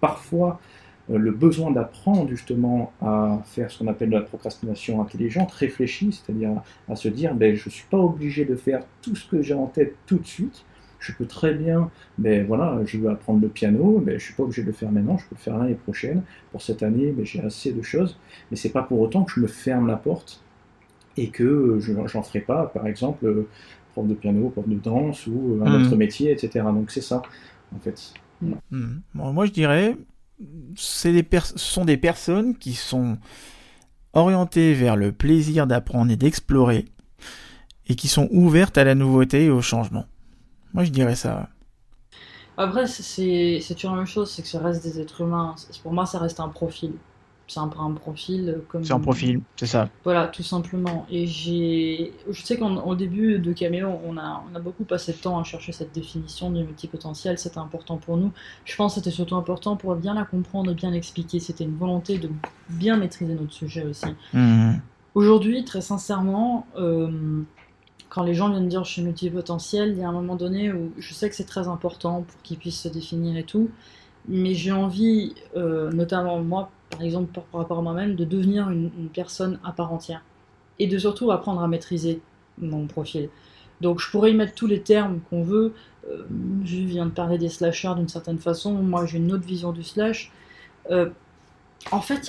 parfois le besoin d'apprendre justement à faire ce qu'on appelle de la procrastination intelligente, réfléchie, c'est-à-dire à, se dire ben, je ne suis pas obligé de faire tout ce que j'ai en tête tout de suite, je peux très bien, mais voilà, je veux apprendre le piano, mais je suis pas obligé de le faire maintenant, je peux le faire l'année prochaine. Pour cette année, mais j'ai assez de choses, mais c'est pas pour autant que je me ferme la porte et que je n'en ferai pas, par exemple, euh, prof de piano, prof de danse ou euh, un mmh. autre métier, etc. Donc c'est ça, en fait. Mmh. moi, je dirais, c'est des ce sont des personnes qui sont orientées vers le plaisir d'apprendre et d'explorer et qui sont ouvertes à la nouveauté et au changement. Moi, je dirais ça. Après, c'est toujours la même chose, c'est que ça reste des êtres humains. Pour moi, ça reste un profil. C'est un, un profil comme. C'est un profil, c'est ça. Voilà, tout simplement. Et j'ai. Je sais qu'au début de Caméo, on a, on a beaucoup passé de temps à chercher cette définition du multipotentiel. C'était important pour nous. Je pense que c'était surtout important pour bien la comprendre et bien l'expliquer. C'était une volonté de bien maîtriser notre sujet aussi. Mmh. Aujourd'hui, très sincèrement, euh, quand les gens viennent dire je suis multipotentiel, il y a un moment donné où je sais que c'est très important pour qu'ils puissent se définir et tout, mais j'ai envie, euh, notamment moi, par exemple par, rapport à moi-même, de devenir une, personne à part entière et de surtout apprendre à maîtriser mon profil. Donc je pourrais y mettre tous les termes qu'on veut. Euh, je viens de parler des slashers d'une certaine façon. Moi j'ai une autre vision du slash. Euh, en fait,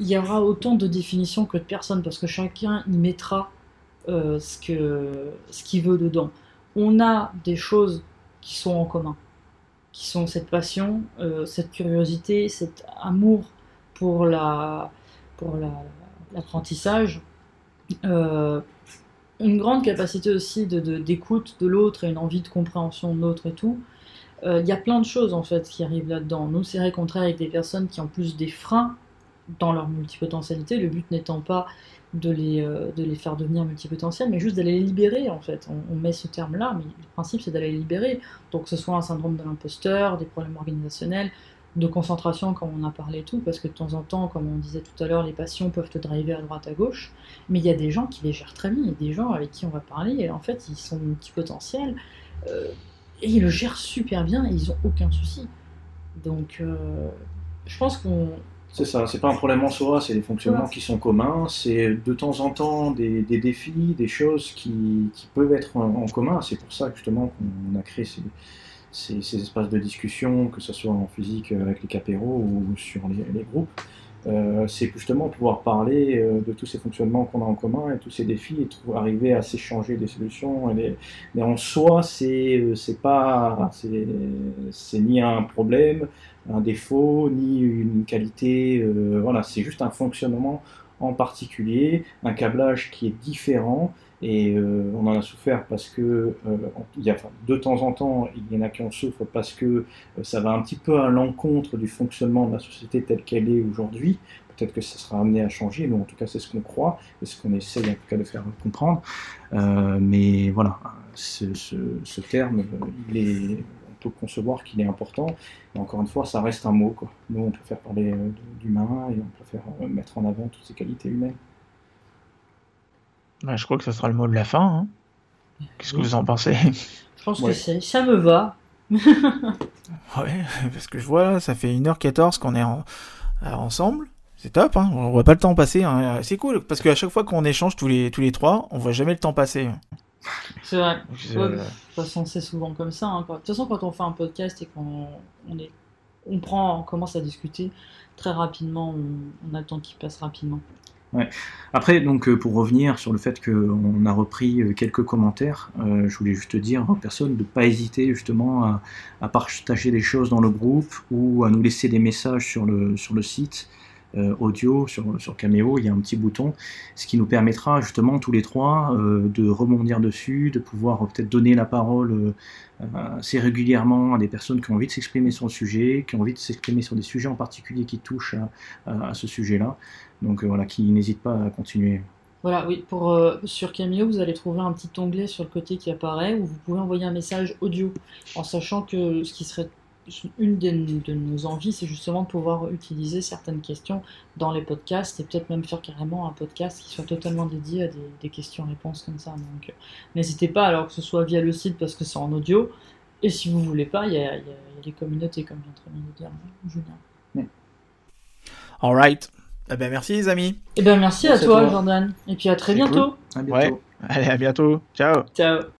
il y, y, aura autant de définitions que de personnes parce que chacun y mettra euh, ce qu'il veut dedans. On a des choses qui sont en commun, qui sont cette passion, euh, cette curiosité, cet amour pour la pour l'apprentissage, euh, une grande capacité aussi d'écoute de, l'autre et une envie de compréhension de l'autre et tout. Il y a plein de choses en fait qui arrivent là-dedans. Nous, c'est vrai avec des personnes qui ont plus des freins dans leur multipotentialité, le but n'étant pas de les, euh, de les faire devenir multipotentiels, mais juste d'aller les libérer en fait. On, met ce terme-là, mais le principe c'est d'aller les libérer. Donc que ce soit un syndrome de l'imposteur, des problèmes organisationnels, de concentration comme on a parlé tout, parce que de temps en temps, comme on disait tout à l'heure, les passions peuvent te driver à droite à gauche, mais il y a des gens qui les gèrent très bien, il y a des gens avec qui on va parler, et en fait ils sont multipotentiels, euh, et ils le gèrent super bien, et ils ont aucun souci. Donc euh, je pense qu'on C'est ça, c'est pas un problème en soi, c'est des fonctionnements Ouais. qui sont communs, c'est de temps en temps des, des défis, des choses qui, qui peuvent être en, en commun. C'est pour ça justement qu'on a créé ces, ces, ces espaces de discussion, que ce soit en physique avec les capéros ou sur les, les groupes. Euh, c'est justement pouvoir parler euh, de tous ces fonctionnements qu'on a en commun et tous ces défis et arriver à s'échanger des solutions. Et les- Mais en soi, c'est euh, c'est pas ni un problème, un défaut, ni une qualité. voilà, c'est juste un fonctionnement en particulier, un câblage qui est différent. Et euh, on en a souffert parce que, euh, y a, de temps en temps, il y en a qui en souffrent parce que euh, ça va un petit peu à l'encontre du fonctionnement de la société telle qu'elle est aujourd'hui. Peut-être que ça sera amené à changer, mais en tout cas, c'est ce qu'on croit, et ce qu'on essaye en tout cas de faire comprendre. Euh, mais voilà, ce, terme, il est, on peut concevoir qu'il est important. Et encore une fois, ça reste un mot. Quoi. Nous, on préfère parler d'humain et on préfère mettre en avant toutes ces qualités humaines. Bah, je crois que ce sera le mot de la fin. hein. Qu'est-ce que vous en pensez? Je pense Ouais. que ça me va. Ouais, parce que je vois ça fait 1h14 qu'on est en- euh, ensemble. C'est top, hein. on voit pas le temps passer. hein. C'est cool, parce qu'à chaque fois qu'on échange tous les, tous les trois, on voit jamais le temps passer. C'est vrai. Ouais, euh, de toute façon, c'est souvent comme ça. hein. De toute façon, quand on fait un podcast et qu'on on est, on prend, on commence à discuter très rapidement, on, on a le temps qui passe rapidement. Après, donc, euh, pour revenir sur le fait qu'on a repris euh, quelques commentaires, euh, je voulais juste dire aux personnes de ne pas hésiter justement à, partager des choses dans le groupe ou à nous laisser des messages sur le, site audio, sur, sur Cameo, il y a un petit bouton, ce qui nous permettra justement tous les trois euh, de rebondir dessus, de pouvoir euh, peut-être donner la parole euh, euh, assez régulièrement à des personnes qui ont envie de s'exprimer sur le sujet, qui ont envie de s'exprimer sur des sujets en particulier qui touchent à, ce sujet-là. Donc euh, voilà, qui n'hésite pas à continuer. Voilà, oui, pour, euh, sur Cameo, vous allez trouver un petit onglet sur le côté qui apparaît où vous pouvez envoyer un message audio en sachant que ce qui serait une des- de nos envies, c'est justement de pouvoir utiliser certaines questions dans les podcasts et peut-être même faire carrément un podcast qui soit totalement dédié à des, des questions-réponses comme ça. Donc euh, n'hésitez pas, alors que ce soit via le site parce que c'est en audio, et si vous voulez pas, il y a, il y a- il y a des communautés, comme vient très bien de dire Julien. Alright. Eh ben merci les amis. Eh bien merci, Merci à à toi. Jordan, et puis à très bientôt. À Ouais. Allez, à bientôt. Ciao. Ciao.